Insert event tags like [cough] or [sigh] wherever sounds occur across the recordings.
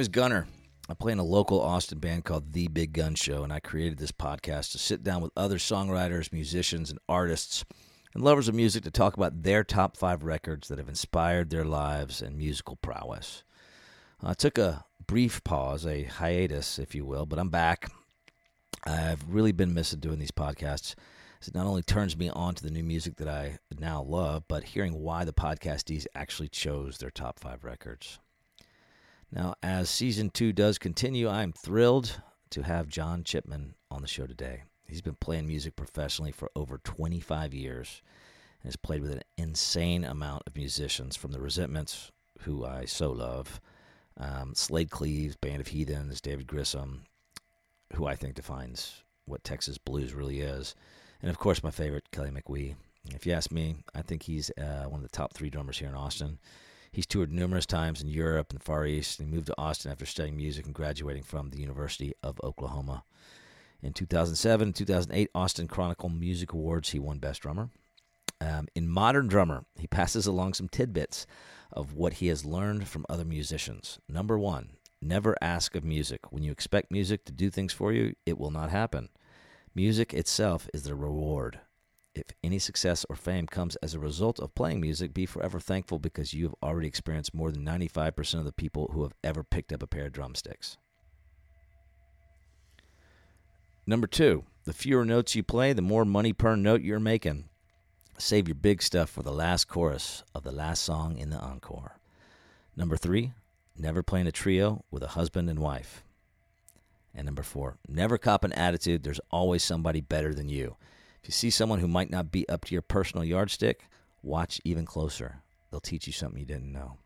name is Gunner. I play in a local Austin band called The Big Gun Show, and I created this podcast to sit down with other songwriters, musicians, and artists and lovers of music to talk about their top five records that have inspired their lives and musical prowess. I took a brief pause, a hiatus, if you will, but I'm back. I've really been missing doing these podcasts. It not only turns me on to the new music that I now love, but hearing why the podcastees actually chose their top five records. Now, as season two does continue, I'm thrilled to have John Chipman on the show today. He's been playing music professionally for over 25 years and has played with an insane amount of musicians from the Resentments, who I so love, um, Slaid Cleaves, Band of Heathens, David Grissom, who I think defines what Texas blues really is, and of course my favorite, Kelly Mickwee. If you ask me, I think he's uh, one of the top three drummers here in Austin. He's toured numerous times in Europe and the Far East, and he moved to Austin after studying music and graduating from the University of Oklahoma. In 2007 and 2008 Austin Chronicle Music Awards, he won Best Drummer. Um, in Modern Drummer, he passes along some tidbits of what he has learned from other musicians. Number one, never ask of music. When you expect music to do things for you, it will not happen. Music itself is the reward. If any success or fame comes as a result of playing music, be forever thankful because you have already experienced more than 95% of the people who have ever picked up a pair of drumsticks. Number two, the fewer notes you play, the more money per note you're making. Save your big stuff for the last chorus of the last song in the encore. Number three, never play in a trio with a husband and wife. And number four, never cop an attitude. There's always somebody better than you. If you see someone who might not be up to your personal yardstick, watch even closer. They'll teach you something you didn't know.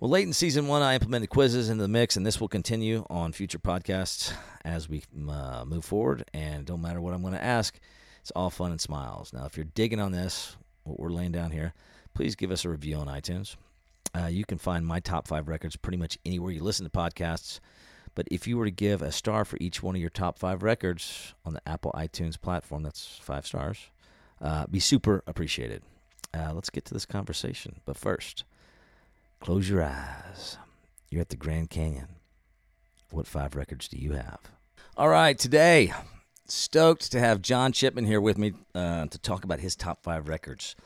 Well, late in season one, I implemented quizzes into the mix, and this will continue on future podcasts as we uh, move forward. And don't matter what I'm going to ask, it's all fun and smiles. Now, if you're digging on this, what we're laying down here, please give us a review on iTunes. Uh, you can find my top five records pretty much anywhere you listen to podcasts. But if you were to give a star for each one of your top five records on the Apple iTunes platform, that's five stars, uh, be super appreciated. Uh, let's get to this conversation. But first, close your eyes. You're at the Grand Canyon. What five records do you have? All right, today, stoked to have John Chipman here with me uh, to talk about his top five records.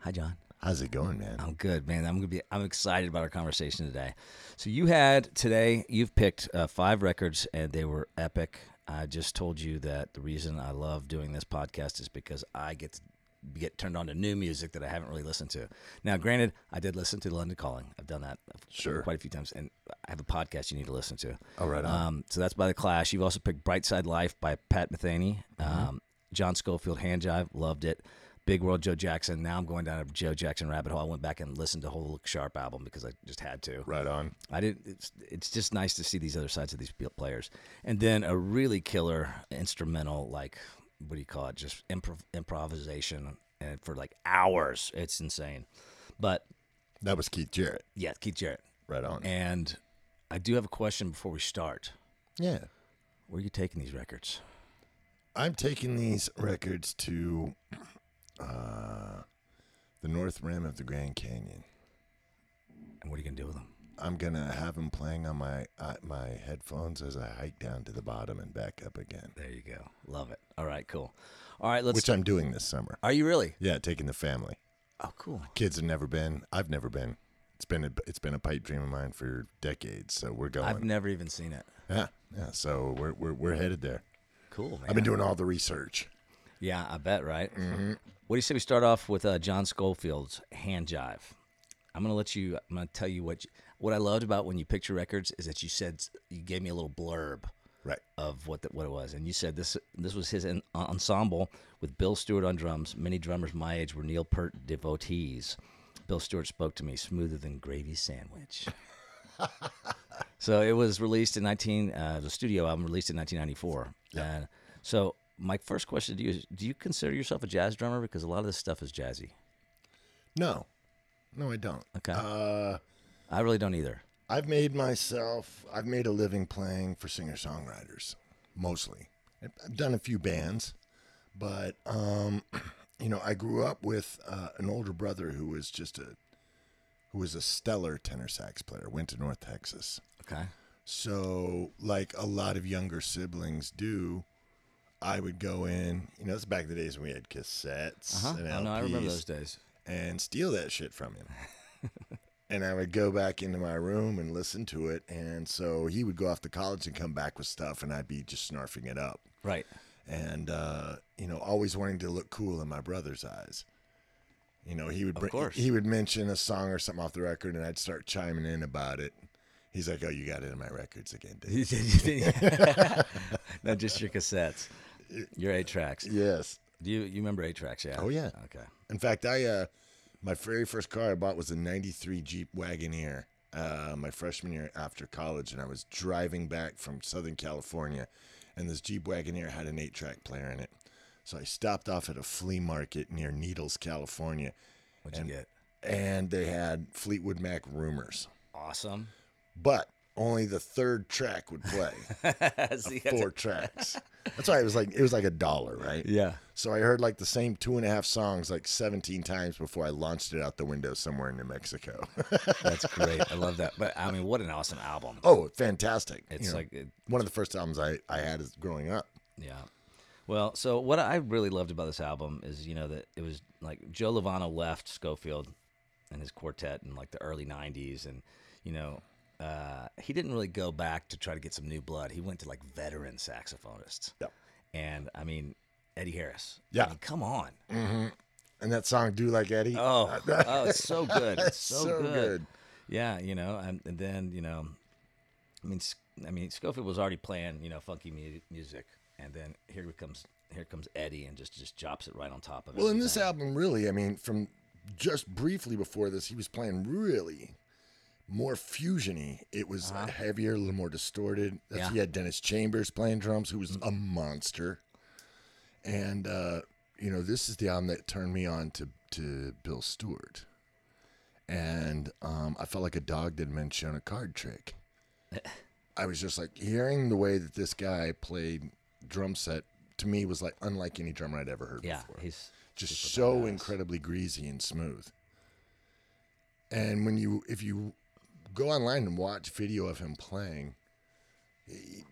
Hi, John. How's it going, man? I'm good, man. I'm gonna be. I'm excited about our conversation today. So you had today. You've picked uh, five records, and they were epic. I just told you that the reason I love doing this podcast is because I get to get turned on to new music that I haven't really listened to. Now, granted, I did listen to London Calling. I've done that Sure. quite a few times, and I have a podcast you need to listen to. Oh, right. Um, so that's by the Clash. You've also picked Bright Size Life by Pat Metheny. Mm-hmm. Um, John Scofield, Hand Jive, loved it. Big World Joe Jackson. Now I'm going down a Joe Jackson rabbit hole. I went back and listened to whole Look Sharp album because I just had to. Right on. I did. It's, it's just nice to see these other sides of these players, and then a really killer instrumental, like what do you call it? Just improv- improvisation, and for like hours. It's insane. But That was Keith Jarrett. yeah, Keith Jarrett. Right on. And I do have a question before we start. yeah. Where are you taking these records? I'm taking these records to uh, the North Rim of the Grand Canyon. And what are you gonna do with them? I'm gonna have them playing on my uh, my headphones as I hike down to the bottom and back up again, There you go. Love it. All right, cool. All right, let's. which I'm doing this summer. are you really? Yeah, taking the family. Oh, cool. Kids have never been. I've never been. It's been a, it's been a pipe dream of mine for decades. So we're going. I've never even seen it. yeah, yeah. So we're we're we're headed there. Cool, man. I've been doing all the research. Yeah, I bet, right? Mm-hmm. What do you say we start off with uh, John Scofield's Hand Jive? I'm gonna let you. I'm gonna tell you what you, what I loved about when you picked your records is that you said you gave me a little blurb Right. of what the, what it was, and you said this this was his en- ensemble with Bill Stewart on drums. Many drummers my age were Neil Peart devotees. Bill Stewart spoke to me smoother than gravy sandwich. [laughs] so it was released in 19 uh, the studio album released in 1994. And so my first question to you is: Do you consider yourself a jazz drummer? Because a lot of this stuff is jazzy. No, no, I don't. Okay. Uh, I really don't either. I've made myself. I've made a living playing for singer songwriters, mostly. I've I've done a few bands, but um, [clears throat] you know, I grew up with uh, an older brother who was just a who was a stellar tenor sax player, went to North Texas. Okay. So, like a lot of younger siblings do, I would go in. You know, it's back in the days when we had cassettes Uh huh. and Oh, no, I remember LPs, those days. and steal that shit from him. [laughs] and I would go back into my room and listen to it. And so he would go off to college and come back with stuff, and I'd be just snarfing it up. Right. And uh, you know, always wanting to look cool in my brother's eyes. You know, he would bring, he would mention a song or something off the record, and I'd start chiming in about it. He's like, "Oh, you got it in my records again, Dave." [laughs] Not just your cassettes, your eight tracks. yes. Do you you remember eight tracks? Yeah. Oh, yeah. Okay. In fact, I uh, my very first car I bought was a '93 Jeep Wagoneer. Uh, my freshman year after college, and I was driving back from Southern California, and this Jeep Wagoneer had an eight-track player in it. So I stopped off at a flea market near Needles, California, What'd And- you get? and they had Fleetwood Mac Rumors, Awesome. but only the third track would play. [laughs] See, Four tracks. That's why it was like it was like a dollar, right? Yeah. So I heard like the same two and a half songs like 17 times before I launched it out the window somewhere in New Mexico. [laughs] That's great. I love that. But I mean, what an awesome album. oh, fantastic. You It's know, like, it, one of the first albums I, I had as growing up. yeah. Well, so what I really loved about this album is, you know, that it was like Joe Lovano left Scofield and his quartet in like the early 90s. And, you know, uh, he didn't really go back to try to get some new blood. He went to like veteran saxophonists. And I mean, Eddie Harris. Yeah. I mean, come on. And that song "Do Like Eddie." Oh, oh, [laughs] it's so good. It's so, so good. good. Yeah, you know, and, and then you know, I mean, I mean, Scofield was already playing, you know, funky mu- music, and then here comes here comes Eddie and just just drops it right on top of it. Well, in this album, really, I mean, from just briefly before this, he was playing really more fusiony. It was uh, heavier, a little more distorted. That's, Uh-huh. Yeah. He had Dennis Chambers playing drums, who was a monster. And uh, you know, this is the album that turned me on to to Bill Stewart. And um, I felt like a dog that had been shown a card trick. [laughs] I was just like hearing the way that this guy played drum set to me was like unlike any drummer I'd ever heard yeah, before he's just so badass. incredibly greasy and smooth. And when you, if you go online and watch video of him playing, he,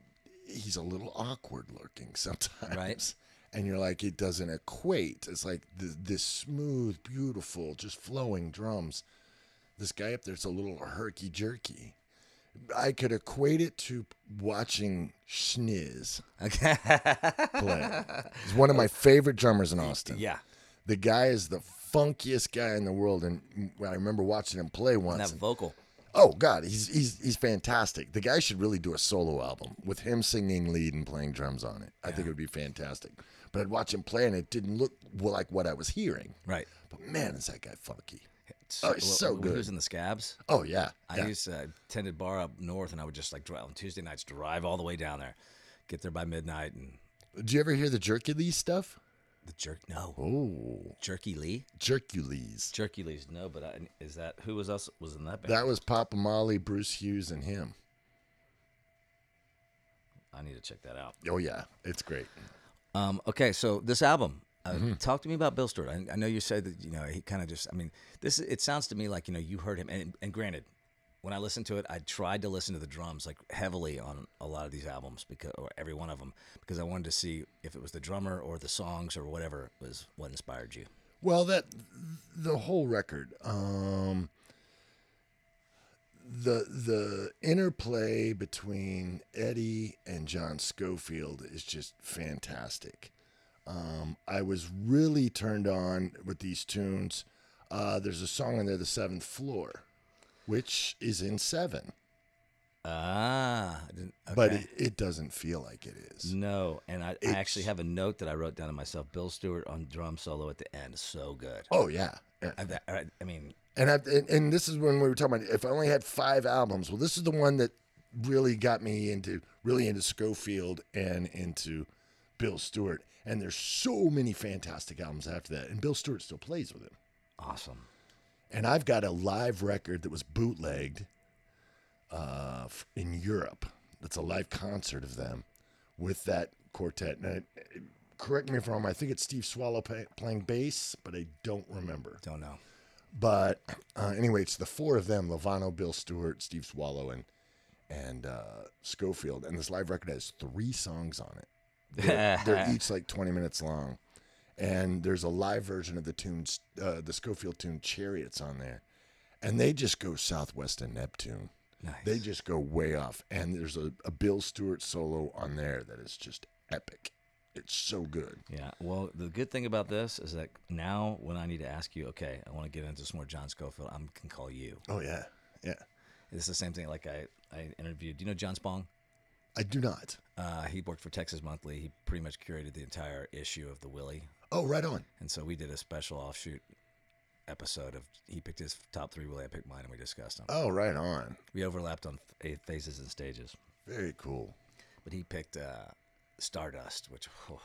he's a little awkward looking [laughs] sometimes. Right. And you're like, it doesn't equate. It's like th- this smooth, beautiful, just flowing drums. This guy up there's a little herky jerky. I could equate it to watching Schniz okay. play. He's one of my favorite drummers in Austin. yeah, The guy is the funkiest guy in the world, and I remember watching him play and once. that and- vocal. Oh God, he's he's he's fantastic. The guy should really do a solo album with him singing lead and playing drums on it. I think it would be fantastic. But I'd watch him play, and it didn't look like what I was hearing. Right. But man, is that guy funky? So, Oh, he's so when He good. was in the Scabs. Oh yeah, I yeah. used to uh, tended bar up north, and I would just like drive on Tuesday nights, drive all the way down there, get there by midnight, and Did you ever hear the Jerky Lee stuff? The jerk. No, Oh, Jerky Lee. Jerkules. Jerky Lee's no, but I, is that who was us? was in that band? That was Papa Mali, Bruce Hughes, and him. I need to check that out. Oh yeah, it's great. Um, okay, so this album. Uh, Mm-hmm. Talk to me about Bill Stewart. I, I know you said that you know he kind of just. I mean, this. It sounds to me like you know you heard him. And, and granted, when I listened to it, I tried to listen to the drums like heavily on a lot of these albums because, or every one of them, because I wanted to see if it was the drummer or the songs or whatever was what inspired you. Well, that the whole record, um, the the interplay between Eddie and John Scofield is just fantastic. Um, I was really turned on with these tunes. Uh, there's a song in there, "The Seventh Floor," which is in seven, Ah, okay. but it, it doesn't feel like it is. no, and I, I actually have a note that I wrote down to myself. Bill Stewart on drum solo at the end, so good. Oh yeah, I, I, I mean, And, I, and and this is when we were talking about if I only had five albums. Well, this is the one that really got me into really into Scofield and into Bill Stewart. And there's so many fantastic albums after that. And Bill Stewart still plays with him. awesome. And I've got a live record that was bootlegged uh, in Europe. That's a live concert of them with that quartet. And it, correct me if I'm wrong. I think it's Steve Swallow pay, playing bass, but I don't remember. Don't know. But uh, anyway, it's the four of them: Lovano, Bill Stewart, Steve Swallow, and and uh, Scofield. And this live record has three songs on it. They're, they're [laughs] each like 20 minutes long. And there's a live version of the tune, uh, the Scofield tune "Chariots" on there, and they just go Southwest and Neptune. Nice. They just go way off. And there's a, a Bill Stewart solo on there that is just epic. It's so good. Yeah. Well, the good thing about this is that now when I need to ask you, okay, I want to get into some more John Scofield, I can call you. Oh yeah, yeah. It's the same thing. Like I, I interviewed. Do you know John Spong? I do not. Uh, he worked for Texas Monthly. He pretty much curated the entire issue of the Willie, Oh, right on. and so we did a special offshoot episode of. He picked his top three Willie, I picked mine, and we discussed them. Oh, right on. We overlapped on th- phases and stages, Very cool. but he picked uh, Stardust, which. oh,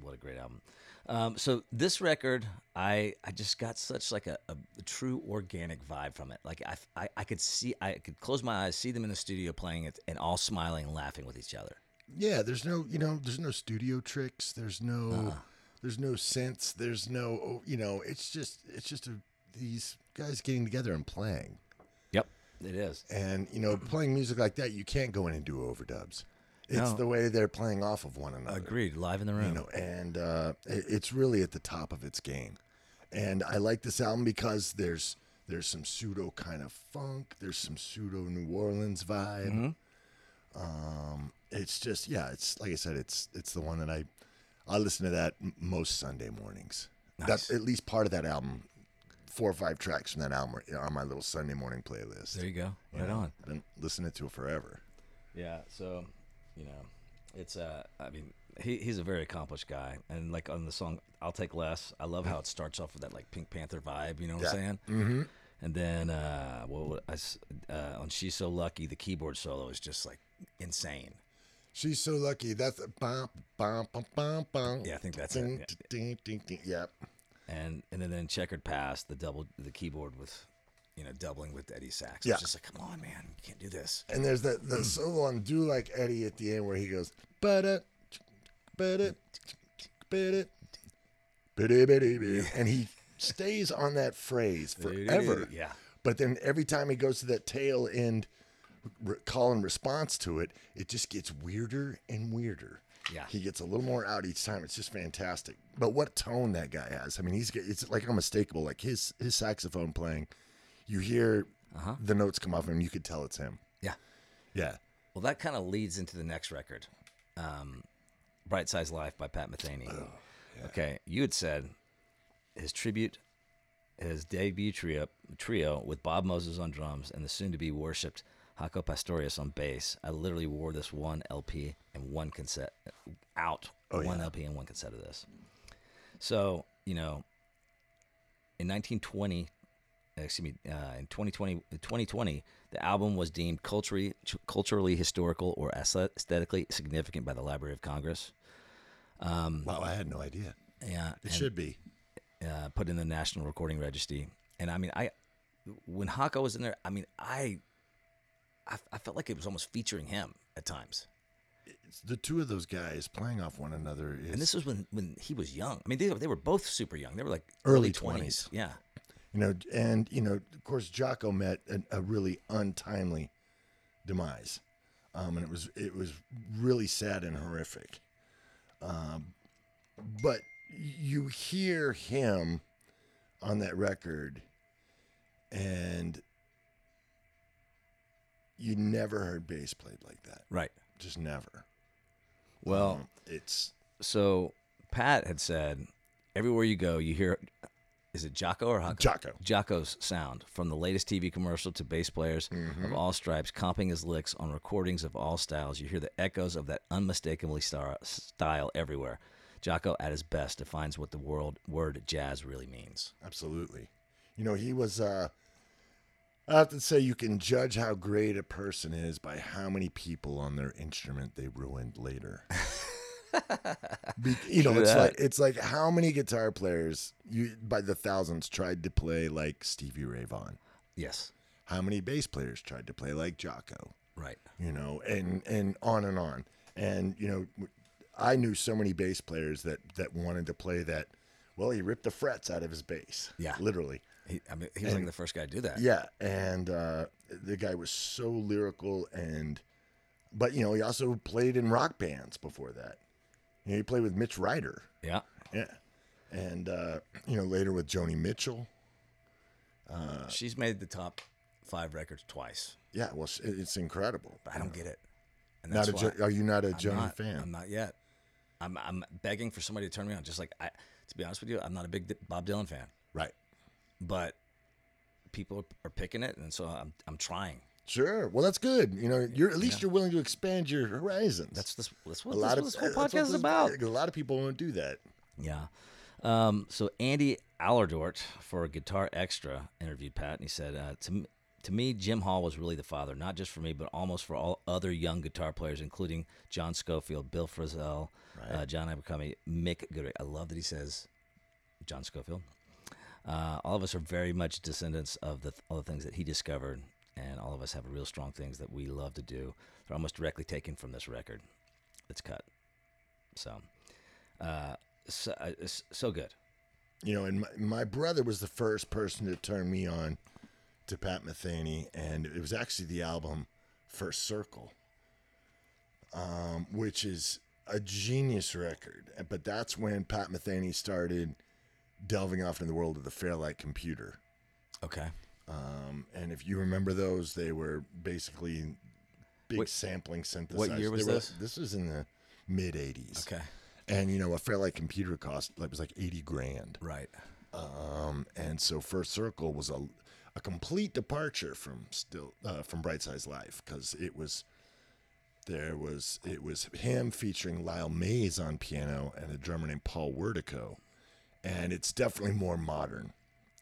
what a great album! Um, so this record, I I just got such like a, a, true organic vibe from it. Like I, I I could see, I could close my eyes, see them in the studio playing it, and all smiling and laughing with each other. Yeah, there's no, you know, there's no studio tricks. There's no, there's no sense. There's no, oh, you know, it's just, it's just a, these guys getting together and playing. Yep, it is. And you know, playing music like that, you can't go in and do overdubs. It's No. the way they're playing off of one another. Agreed. Live in the room. You know, and uh, it- it's really at the top of its game. And I like this album because there's there's some pseudo kind of funk. There's some pseudo New Orleans vibe. Mm-hmm. Um, it's just yeah. It's like I said. It's it's the one that I I listen to that m- most Sunday mornings. That's Nice. at least part of that album. Four or five tracks from that album are on my little Sunday morning playlist. there you go. You Right know, on. I've been listening to it forever. Yeah. So, you know, it's uh, I mean, he he's a very accomplished guy, and like on the song "I'll Take Less," I love how it starts off with that like Pink Panther vibe. You know what I'm saying? Mm-hmm. And then uh, what I uh, on "She's So Lucky," the keyboard solo is just like insane. She's so lucky. That's a bum, bum, bum, bum, bum. Yeah, I think that's it, Ding, yeah. ding, ding, ding. Yep. And and then, then "Checkered Past," the double the keyboard with. You know, doubling with Eddie sax. Yeah. It's just like, come on, man, you can't do this. And there's that the [clears throat] solo on "Do Like Eddie" at the end where he goes, "But it, but it, but it, bitty, bitty," and he stays on that phrase [laughs] forever. Yeah. But then every time he goes to that tail end re- call and response to it, it just gets weirder and weirder. Yeah. He gets a little more out each time. It's just fantastic. But what tone that guy has. I mean, he's it's like unmistakable. Like his his saxophone playing, you hear Uh-huh. the notes come off him, you could tell it's him. Yeah. Yeah. Well, that kind of leads into the next record, um, "Bright Size Life" by Pat Metheny. Okay, you had said his tribute, his debut trio, trio with Bob Moses on drums and the soon-to-be worshipped Jaco Pastorius on bass. I literally wore this one LP and one cassette out, Oh, one yeah. LP and one cassette of this. So you know, in 1920, excuse me, uh, in 2020, 2020, the album was deemed culturally, culturally historical or aesthetically significant by the Library of Congress. Um, Wow, I had no idea. yeah, It should be. uh, put in the National Recording Registry. And I mean, I when Hako was in there, I mean, I, I I felt like it was almost featuring him at times. It's the two of those guys playing off one another is And this was when when he was young. I mean, they they were both super young. They were like Early early twenties. Yeah. you know, and you know, of course, Jaco met a, a really untimely demise, um, and it was it was really sad and horrific. Um, but you hear him on that record, and you never heard bass played like that. Right. Just never. Well, Um, it's so Pat had said, everywhere you go, you hear. Is it Jaco or Hako? Jaco. Jaco's sound, from the latest TV commercial to bass players of all stripes, comping his licks on recordings of all styles. You hear the echoes of that unmistakably star- style everywhere. Jaco, at his best, defines what the world word jazz really means. Absolutely. You know, he was uh I have to say you can judge how great a person is by how many people on their instrument they ruined later. Be, you know, True it's that. like it's like how many guitar players you by the thousands tried to play like Stevie Ray Vaughan. Yes, How many bass players tried to play like Jaco? right. you know, and and on and on. And you know, I knew so many bass players that that wanted to play that Well, he ripped the frets out of his bass. Yeah. literally. He, I mean, he was like the first guy to do that. Yeah, and uh, the guy was so lyrical, and but you know he also played in rock bands before that. You know, he played with Mitch Ryder. Yeah. Yeah, and uh, you know later with Joni Mitchell. She's made the top five records twice, Yeah, well, it's- it's incredible. but I don't get it. And Not a why jo- are you not a I'm Joni not, fan? I'm not yet. I'm I'm begging for somebody to turn me on. Just like I, to be honest with you, I'm not a big Bob Dylan fan, right. But people are picking it, and so I'm I'm trying. Sure. Well, that's good. You know, you're at least you're willing to expand your horizons. That's this. That's a what, lot this, of [laughs] what this whole podcast is about. A lot of people won't do that. Yeah. Um, so Andy Aledort for Guitar Extra interviewed Pat, and he said, uh, to, m- to me, Jim Hall was really the father, not just for me, but almost for all other young guitar players, including John Scofield, Bill Frisell, uh, John Abercrombie, Mick Goodrick. I love that he says John Scofield. Uh, all of us are very much descendants of the all the things that he discovered, and all of us have real strong things that we love to do. They're almost directly taken from this record that's cut. So, uh, so, uh, so good. You know, and my, my brother was the first person to turn me on to Pat Metheny, and it was actually the album First Circle, um, which is a genius record. But that's when Pat Metheny started delving off into the world of the Fairlight computer. Okay. Um, and if you remember those, they were basically big What- sampling synthesizers. what year was They were- this? This was in the mid '80s. Okay. And you know, a Fairlight computer cost like it was like eighty grand. Right. Um, and so First Circle was a a complete departure from still uh, from Bright Size Life because it was there was it was him featuring Lyle Mays on piano and a drummer named Paul Wertico, and it's definitely more modern.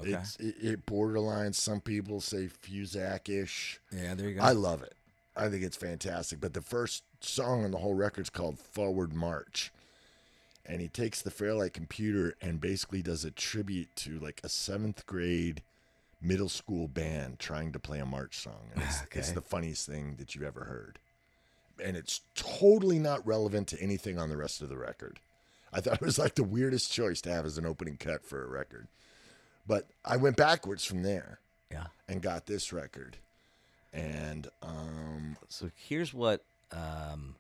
Okay. It's it, it borderline. Some people say Fusak-ish. Yeah. There you go. I love it. I think it's fantastic. But the first song on the whole record is called Forward March. And he takes the Fairlight computer and basically does a tribute to like a seventh grade middle school band trying to play a march song. And it's, [sighs] it's the funniest thing that you've ever heard. And it's totally not relevant to anything on the rest of the record. I thought it was like the weirdest choice to have as an opening cut for a record. But I went backwards from there yeah. and got this record. And um, So here's what um,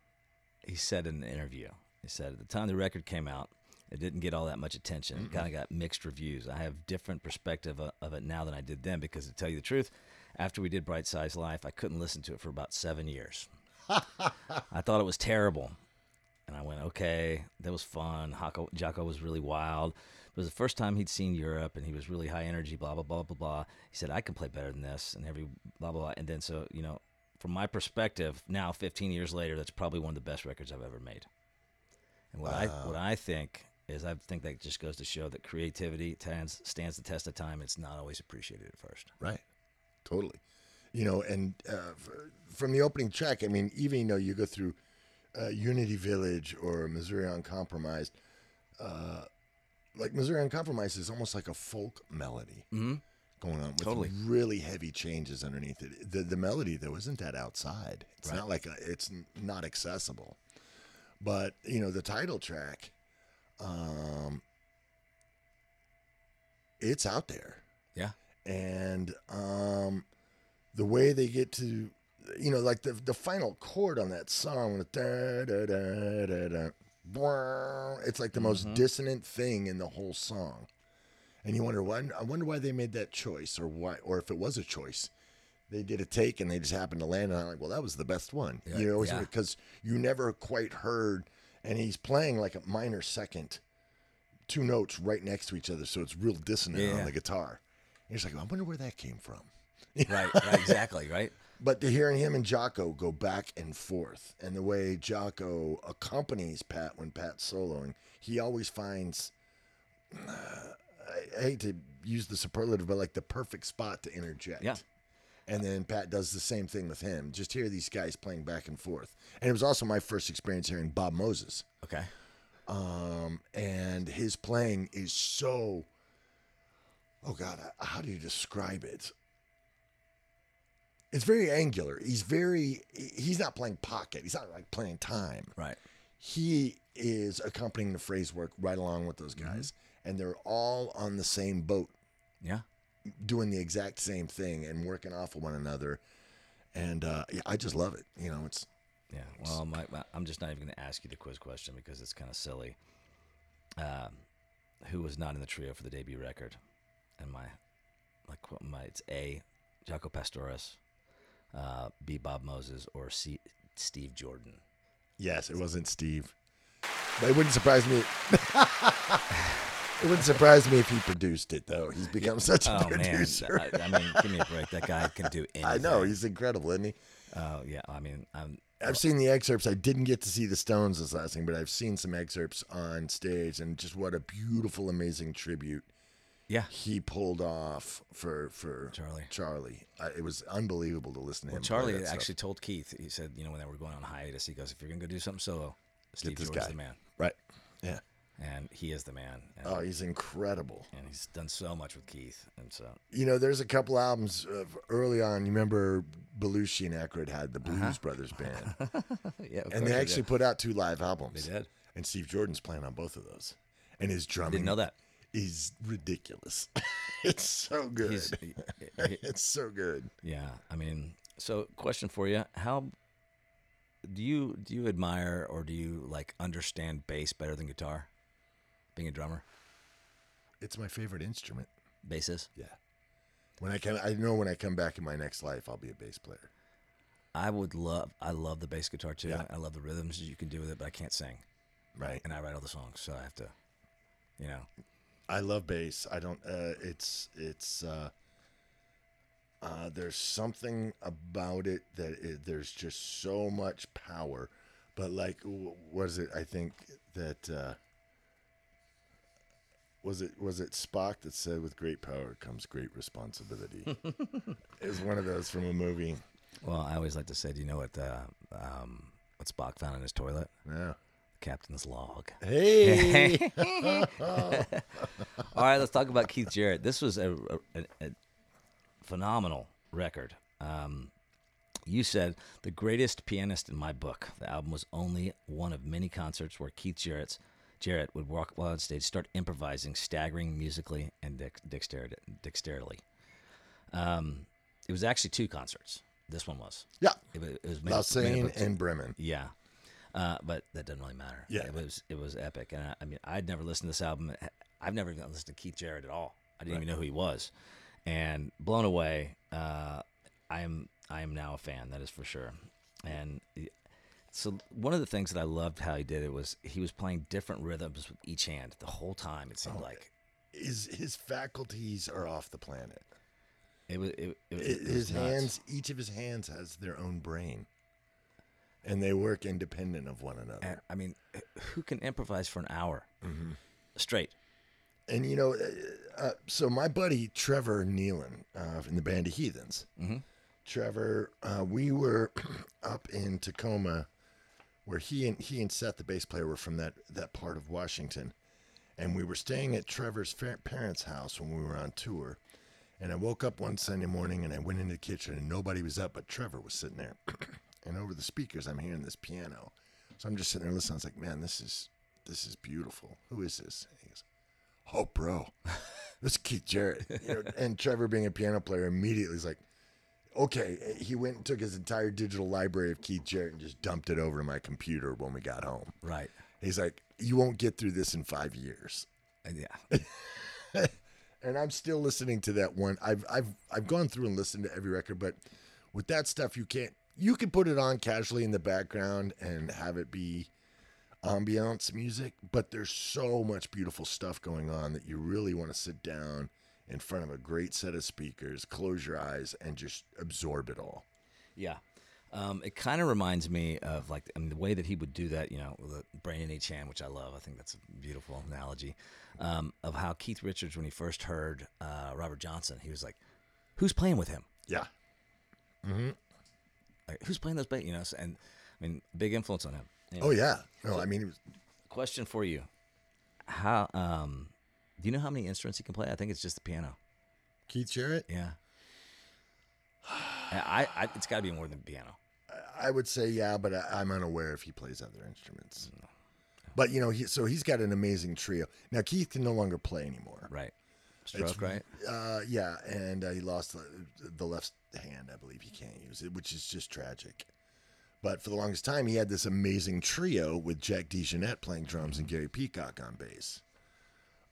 he said in the interview. He said at the time the record came out, it didn't get all that much attention. It kind of got mixed reviews. I have different perspective of, of it now than I did then because to tell you the truth, after we did Bright Size Life, I couldn't listen to it for about seven years. [laughs] I thought it was terrible. And I went, okay, that was fun. Jaco, Jocko was really wild. It was the first time he'd seen Europe, and he was really high energy. Blah blah blah blah blah. He said I can play better than this, and every blah blah blah. And then so you know, from my perspective, now 15 years later, that's probably one of the best records I've ever made. And what I what I think is, I think that just goes to show that creativity stands stands the test of time. It's not always appreciated at first. Right. Totally. You know, and uh, f- from the opening track, I mean, even though you go through uh, Unity Village or Missouri Uncompromised, uh, like Missouri Uncompromised is almost like a folk melody Mm-hmm. going on with Totally. really heavy changes underneath it. The, the melody, though, isn't that outside. It's Right. not like a, it's not accessible. But, you know, the title track, um, it's out there Yeah. and um, the way they get to, you know, like the the final chord on that song, da da da da da, it's like the most mm-hmm. dissonant thing in the whole song, and you wonder why. I wonder why they made that choice, or why, or if it was a choice. They did a take and they just happened to land on it. Like, well, that was the best one, Yeah, you know, yeah. because you never quite heard, and he's playing like a minor second, two notes right next to each other, so it's real dissonant Yeah, on the guitar. And he's like, I wonder where that came from. Right. [laughs] right. Exactly. Right. But to hearing him and Jaco go back and forth, and the way Jaco accompanies Pat when Pat's soloing, he always finds. I, I hate to use the superlative, but like the perfect spot to interject. Yeah. And then Pat does the same thing with him. Just hear these guys playing back and forth. And it was also my first experience hearing Bob Moses. Okay. Um, and his playing is so. Oh God, how do you describe it? It's very angular. He's very. He's not playing pocket. He's not like playing time. Right. He is accompanying the phrase work right along with those guys, and they're all on the same boat, Yeah. doing the exact same thing and working off of one another. And uh, yeah, I just love it. You know, it's Yeah. Well, my, my, I'm just not even going to ask you the quiz question because it's kind of silly. Um, who was not in the trio for the debut record? And my, like, what my it's A, Jaco Pastorius, uh, B, Bob Moses, or C, Steve Jordan. yes, it wasn't Steve, but it wouldn't surprise me. [laughs] it wouldn't surprise me if he produced it, though. He's become such a Oh man, producer. I, I mean, give me a break. That guy can do anything. [laughs] I know he's incredible, isn't he? Oh yeah. I mean, I'm. I've seen the excerpts. I didn't get to see the Stones this last thing, but I've seen some excerpts on stage, and just what a beautiful, amazing tribute Yeah. he pulled off for for Charlie. Charlie, I, it was unbelievable to listen to Well, him. play Charlie that stuff. actually told Keith. He said, you know, when they were going on hiatus, he goes, "If you're gonna go do something solo, Steve this Jordan's guy. the man." right, yeah. and he is the man. And, Oh, he's incredible. and he's done so much with Keith, and so You know, there's a couple albums of early on. You remember Belushi and Aykroyd had the Blues Uh-huh. Brothers band, [laughs] yeah, and they actually put out two live albums. They did. And Steve Jordan's playing on both of those, and his drumming didn't know that. Is ridiculous. [laughs] it's so good. He- [laughs] it's so good. yeah, I mean, so question for you: How do you do you admire or do you like understand bass better than guitar? Being a drummer, It's my favorite instrument. bass is. Yeah. When I come, I know when I come back in my next life, I'll be a bass player. I would love. I love the bass guitar too. Yeah. I love the rhythms you can do with it, but I can't sing, Right. and I write all the songs, so I have to, you know. I love bass. I don't. Uh, it's it's. Uh, uh, there's something about it that it, there's just so much power, but like, was it? I think that uh, was it was it Spock that said, "With great power comes great responsibility." [laughs] it was one of those from a movie. Well, I always like to say, do you know what uh, um, what Spock found in his toilet? Yeah. Captain's log. Hey. [laughs] [laughs] All right, let's talk about Keith Jarrett. This was a, a, a phenomenal record. Um, you said the greatest pianist in my book. The album was only one of many concerts where Keith Jarrett's Jarrett would walk on stage, start improvising, staggering musically and dex- dexterity. dexterity. Um, it was actually two concerts. This one was. yeah. It, wa- it was made, made up Lausanne and Bremen. yeah, uh, but that doesn't really matter. Yeah. it was it was epic, and I, I mean, I'd never listened to this album. I've never even listened to Keith Jarrett at all. I didn't even know who he was, and blown away. Uh, I am I am now a fan. That is for sure. And so one of the things that I loved how he did it was he was playing different rhythms with each hand the whole time. It seemed like His his faculties are off the planet. it was it, it, it was his hands each of his hands has their own brain and they work independent of one another And, I mean, who can improvise for an hour Mm-hmm. straight? and you know uh, uh, so my buddy trevor nealon uh, in the band of heathens Mhm. trevor uh, we were [clears throat] up in tacoma where he and he and seth the bass player were from that that part of washington and we were staying at trevor's fa- parents house when we were on tour and i woke up one sunday morning and i went into the kitchen and nobody was up but trevor was sitting there [clears throat] and over the speakers i'm hearing this piano so i'm just sitting there listening i was like man this is this is beautiful who is this and he goes oh bro [laughs] this is keith jarrett you know, [laughs] and trevor being a piano player immediately is like okay he went and took his entire digital library of keith jarrett and just dumped it over to my computer when we got home Right. he's like you won't get through this in five years And yeah. [laughs] and I'm still listening to that one. I've I've I've gone through and listened to every record, but with that stuff, you can't. You can put it on casually in the background and have it be ambiance music, but there's so much beautiful stuff going on that you really want to sit down in front of a great set of speakers, close your eyes, and just absorb it all. Yeah. Um, it kind of reminds me of like I mean the way that he would do that, you know, the in each hand, which I love. I think that's a beautiful analogy um, of how Keith Richards, when he first heard uh, Robert Johnson, he was like, "Who's playing with him? Yeah. Like, who's playing those bass?" You know, and I mean, big influence on him. Oh yeah. No, I mean, it was, Question for you: How um, do you know how many instruments he can play? I think it's just the piano. Keith Jarrett. Yeah. [sighs] I, I it's got to be more than piano. I would say yeah, but I, I'm unaware if he plays other instruments. But you know, he, so he's got an amazing trio. Now Keith can no longer play anymore. Right. Stroke, right? Uh, yeah, and uh, he lost the, the left hand. I believe he can't use it, which is just tragic. But for the longest time, he had this amazing trio with Jack DeJohnette playing drums and Gary Peacock on bass.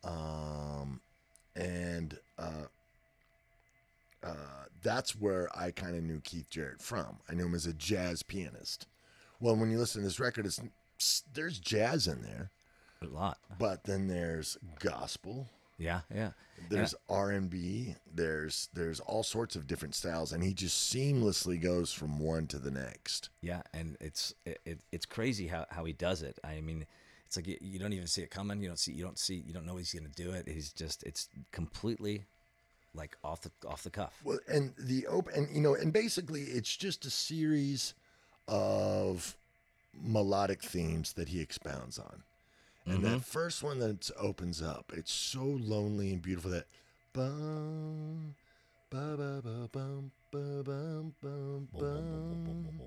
Um, and uh, uh, that's where I kind of knew Keith Jarrett from. I knew him as a jazz pianist. Well, when you listen to this record, it's there's jazz in there, A lot. but then there's gospel, Yeah, yeah. there's R and B, there's there's all sorts of different styles, and he just seamlessly goes from one to the next. Yeah, and it's it, it, it's crazy how, how he does it. I mean, it's like you, you don't even see it coming. You don't see you don't see you don't know he's going to do it. He's just it's completely like off the off the cuff. Well, and the open, and you know, and basically, it's just a series of melodic themes that he expounds on. And that first one that opens up, it's so lonely and beautiful that bum, ba ba ba bum, ba bum bum bum,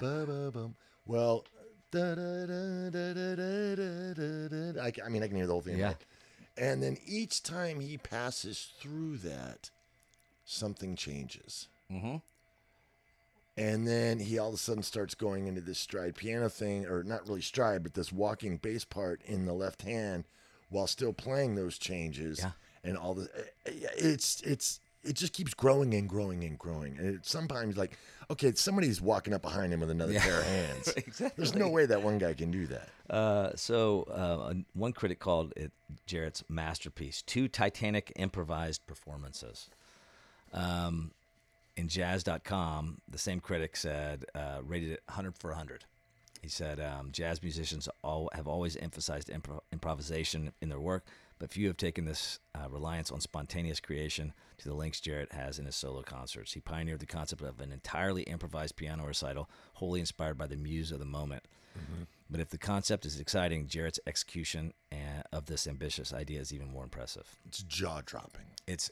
ba ba bum. Well, da da da da da da da da. da. I, I mean, I can hear the whole thing. Yeah. And then each time he passes through that, something changes. Mm-hmm. And then he all of a sudden starts going into this stride piano thing, or not really stride, but this walking bass part in the left hand, while still playing those changes. Yeah. And all the, it's it's it just keeps growing and growing and growing. And it's sometimes like, okay, somebody's walking up behind him with another Yeah. pair of [laughs] hands. exactly. There's no way that one guy can do that. Uh, so uh, one critic called it Jarrett's masterpiece. Two Titanic improvised performances. Um, in Jazz.com, the same critic said uh, rated it 100 for 100. He said um, jazz musicians all, have always emphasized impro- improvisation in their work, but few have taken this uh, reliance on spontaneous creation to the lengths Jarrett has in his solo concerts. He pioneered the concept of an entirely improvised piano recital, wholly inspired by the muse of the moment. But if the concept is exciting, Jarrett's execution uh, of this ambitious idea is even more impressive. It's jaw dropping. It's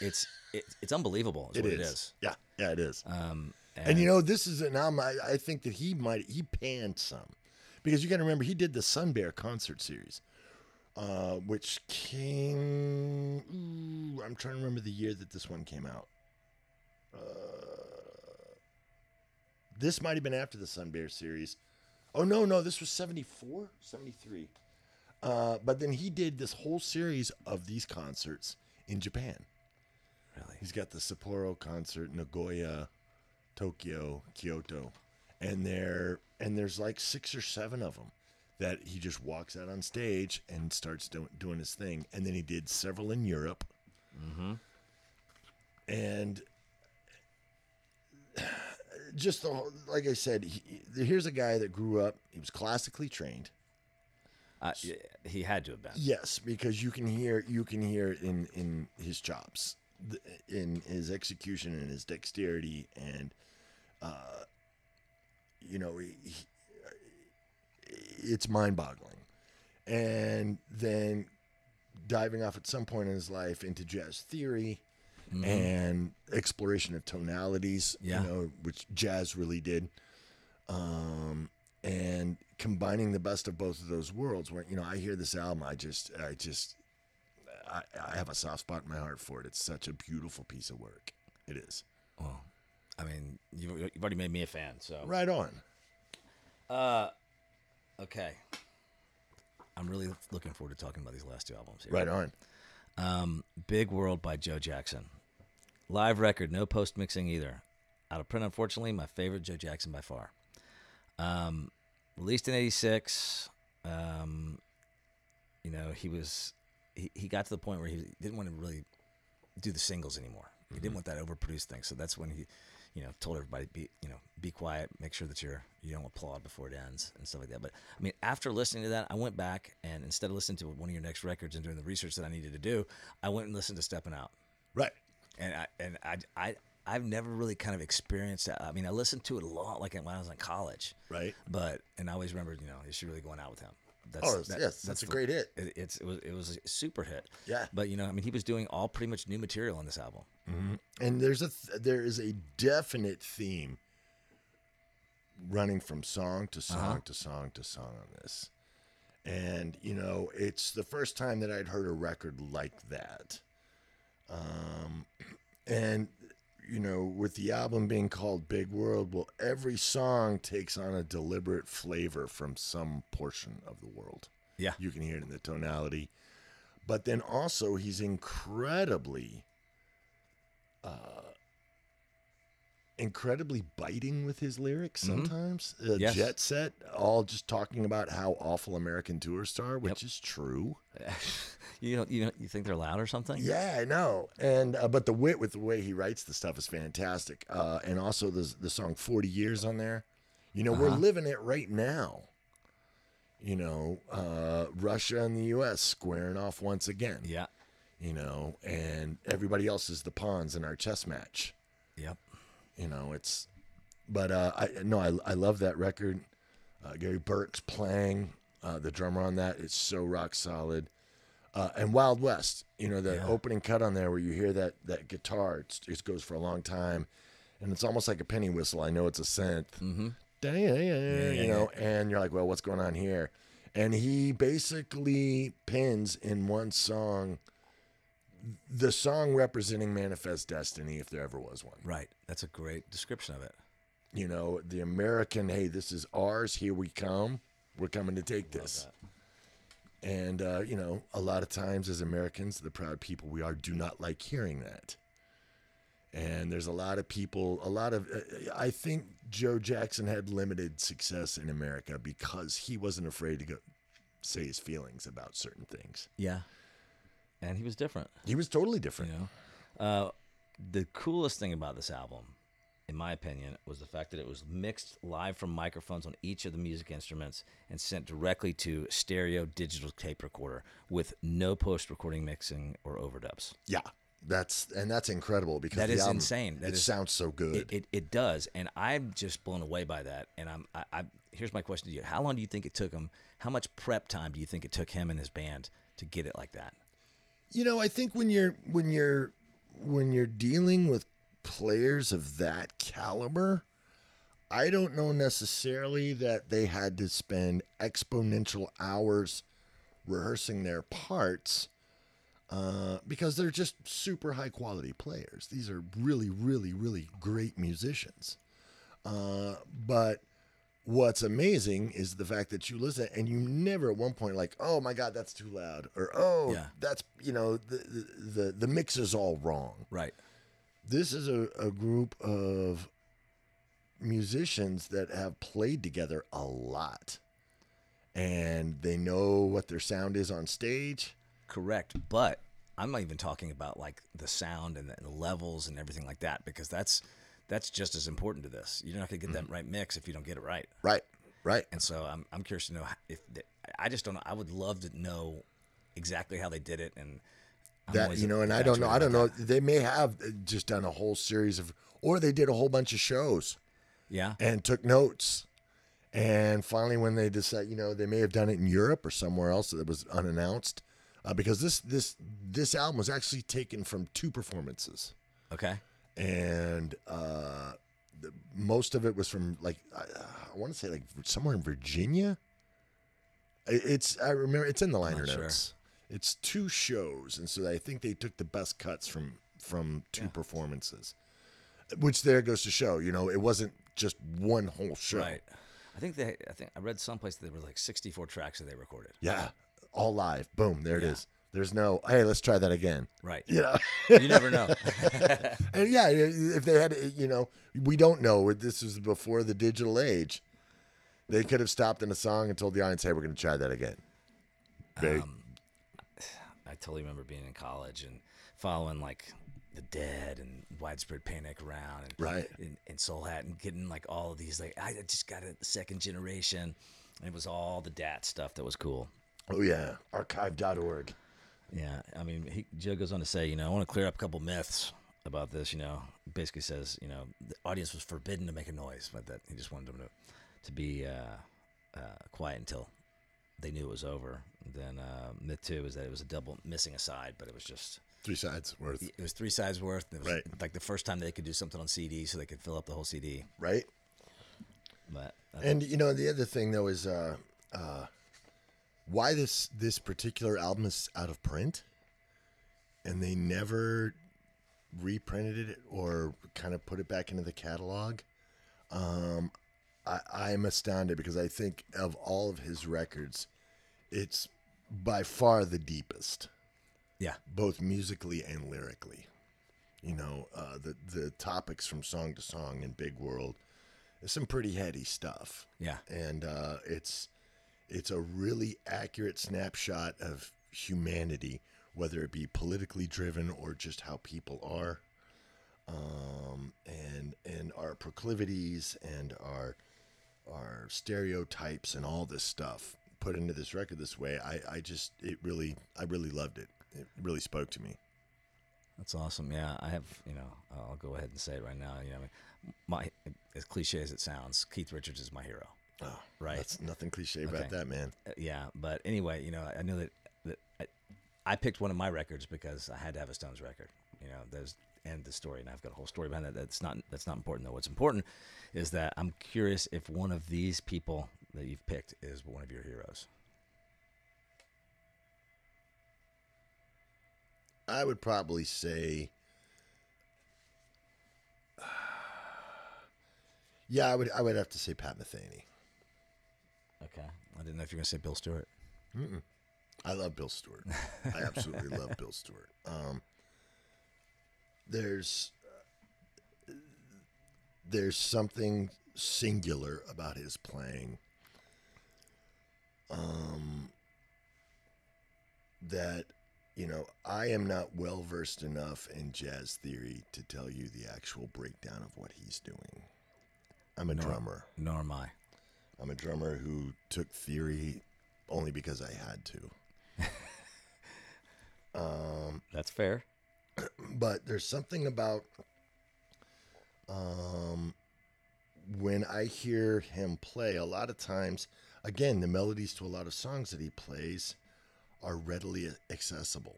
it's it's, it's unbelievable. Is It what is. it is. Yeah, yeah, it is. Um, And you know, this is an album. I, I think that he might he panned some, because you got to remember he did the Sun Bear concert series, uh, which came. Ooh, I'm trying to remember the year that this one came out. Uh, this might have been after the Sun Bear series. Oh no, no, this was 74, 73. Uh, but then he did this whole series of these concerts in Japan. Really, He's got the Sapporo concert, Nagoya, Tokyo, Kyoto, and there and there's like six or seven of them that he just walks out on stage and starts do, doing his thing. And then he did several in Europe, and just the whole- like I said, he, here's a guy that grew up. He was classically trained. uh, he had to have been. Yes, because you can hear you can hear in in his chops, in his execution and his dexterity, and uh, you know, he, he- it's mind-boggling. And then diving off at some point in his life into jazz theory and exploration of tonalities, Yeah. you know, which jazz really did um, and combining the best of both of those worlds. Where you know, I hear this album, I just, I just, I, I have a soft spot in my heart for it. It's such a beautiful piece of work. It is. Well, I mean, you've, you've already made me a fan. So Right on. Uh, okay. I'm really looking forward to talking about these last two albums. Here. Right on. Um, Big World by Joe Jackson. Live record, no post mixing either. Out of print, unfortunately, my favorite Joe Jackson by far. Um, released in '86. Um, you know, he was he, he got to the point where he didn't want to really do the singles anymore. He didn't mm-hmm. want that overproduced thing. So that's when he, you know, told everybody be you know be quiet, make sure that you're you don't applaud before it ends and stuff like that. But I mean, after listening to that, I went back and instead of listening to one of your next records and doing the research that I needed to do, I went and listened to Stepping Out Right. and I and I I I've never really kind of experienced that. I mean, I listened to it a lot, like when I was in college, Right. but and I always remembered, you know, is she really going out with him? That's, Oh, it's- yes, that's a the- great hit. It, it's it was it was a super hit. Yeah. but you know, I mean, he was doing all pretty much new material on this album. And there's a th- there is a definite theme running from song to song Uh-huh. to song to song on this. And, you know, it's the first time that I'd heard a record like that. Um, [clears throat] and, you know, with the album being called Big World, well, every song takes on a deliberate flavor from some portion of the world. Yeah. You can hear it in the tonality. But then also, he's incredibly, uh, incredibly biting with his lyrics sometimes. Uh, Yes. Jet Set, all just talking about how awful American tourists are, which is true. [laughs] you know, you know, you think they're loud or something? Yeah, I know. And uh, but the wit with the way he writes the stuff is fantastic. Uh, and also the the song "40 Years" on there. You know, we're Uh-huh. living it right now. You know, uh, Russia and the U.S. squaring off once again. Yeah. You know, and everybody else is the pawns in our chess match. Yep. You know, it's. But uh, I no, I I love that record. Uh, Gary Burke's playing uh, the drummer on that. It's so rock solid. Uh, and Wild West, you know, the Yeah. opening cut on there where you hear that that guitar, it's, it goes for a long time, and it's almost like a penny whistle. I know it's a synth, Mm-hmm. you know, and you're like, well, what's going on here? And he basically pins in one song the song representing Manifest Destiny, if there ever was one. Right. That's a great description of it. You know, the American, hey, this is ours. Here we come. We're coming to take this. And, uh, you know, a lot of times as Americans, the proud people we are, do not like hearing that. And there's a lot of people, a lot of, uh, I think Joe Jackson had limited success in America because he wasn't afraid to go say his feelings about certain things. Yeah. And he was different. He was totally different. You know, uh, the coolest thing about this album, in my opinion, was the fact that it was mixed live from microphones on each of the music instruments and sent directly to stereo digital tape recorder with no post recording mixing or overdubs. Yeah. That's, and that's incredible because That is album, insane. That it is- sounds so good. It, it, it does, and I'm just blown away by that. And I'm I, I here's my question to you: How long do you think it took him? How much prep time do you think it took him and his band to get it like that? You know, I think when you're when you're when you're dealing with players of that caliber, I don't know necessarily that they had to spend exponential hours rehearsing their parts uh, because they're just super high quality players. These are really, really, really great musicians. Uh, but what's amazing is the fact that you listen and you never at one point like, oh my god, that's too loud, or oh, Yeah. that's you know the, the the the mix is all wrong. Right. This is a, a group of musicians that have played together a lot, and they know what their sound is on stage. Correct, but I'm not even talking about like the sound and the, and the levels and everything like that because that's that's just as important to this. You're not gonna get that right mix if you don't get it right. Right, right. And so I'm I'm curious to know if I just don't know. I would love to know exactly how they did it and I'm that you know, and I don't know. I don't know. about They may have just done a whole series of, or they did a whole bunch of shows. Yeah. and took notes. And finally, when they decide, you know, they may have done it in Europe or somewhere else that was unannounced, uh, because this this this album was actually taken from two performances, Okay. And uh, the, most of it was from like I, I want to say like somewhere in Virginia. It- It's I remember it's in the liner Not sure. notes. It's two shows, and so I think they took the best cuts from from two Yeah. performances, which there goes to show, you know, it wasn't just one whole show. Right. I think they. I think I read someplace that there were like 64 tracks that they recorded. Yeah, all live. Boom, there it Yeah. is. There's no, hey, let's try that again. Right. You know, You never know. [laughs] and yeah, if they had, you know, we don't know. This was before the digital age. They could have stopped in a song and told the audience, "Hey, we're going to try that again." Big. Um, [sighs] I totally remember being in college and following like the Dead and Widespread Panic around, and Right. and, and Soul Hat, and getting like all of these like I just got it the second generation. And it was all the DAT stuff that was cool. oh yeah, archive.org. Yeah, I mean, he, Joe goes on to say, you know, I want to clear up a couple myths about this. You know, basically says, you know, the audience was forbidden to make a noise, but that he just wanted them to to be uh, uh, quiet until they knew it was over. Then uh, myth two is that it was a double missing a side, but it was just Three sides worth, it was three sides worth. It was Right. like the first time they could do something on CD, so they could fill up the whole CD. right? But And you know, the other thing though is uh, uh, why this this particular album is out of print, and they never reprinted it or kind of put it back into the catalog. Um, I, I'm astounded because I think of all of his records, it's by far the deepest, yeah, both musically and lyrically. You know, uh, the the topics from song to song in Big World is some pretty heady stuff yeah, and uh, it's it's a really accurate snapshot of humanity, whether it be politically driven or just how people are, um, and and our proclivities and our our stereotypes and all this stuff put into this record this way. I, I just it really I really loved it. It really spoke to me. that's awesome. Yeah, I have. You know, I'll go ahead and say it right now. You know, my as cliche as it sounds, Keith Richards is my hero. Oh, Right. That's nothing cliche Okay. about that, man. Uh, yeah, but anyway, you know, I know that that I, I picked one of my records because I had to have a Stones record. You know, there's end the story, and I've got a whole story behind that. That's not that's not important though. What's important is that I'm curious if one of these people that you've picked is one of your heroes. I would probably say. [sighs] Yeah, I would. I would have to say Pat Metheny. Okay, I didn't know if you were gonna say Bill Stewart. I love Bill Stewart. I absolutely love Bill Stewart. Um, there's there's something singular about his playing. Um, that you know, I am not well versed enough in jazz theory to tell you the actual breakdown of what he's doing. I'm a Nor- drummer. Nor am I. I'm a drummer who took theory only because I had to. [laughs] um, That's fair. [clears throat] but there's something about um, when I hear him play, a lot of times, again, the melodies to a lot of songs that he plays are readily accessible.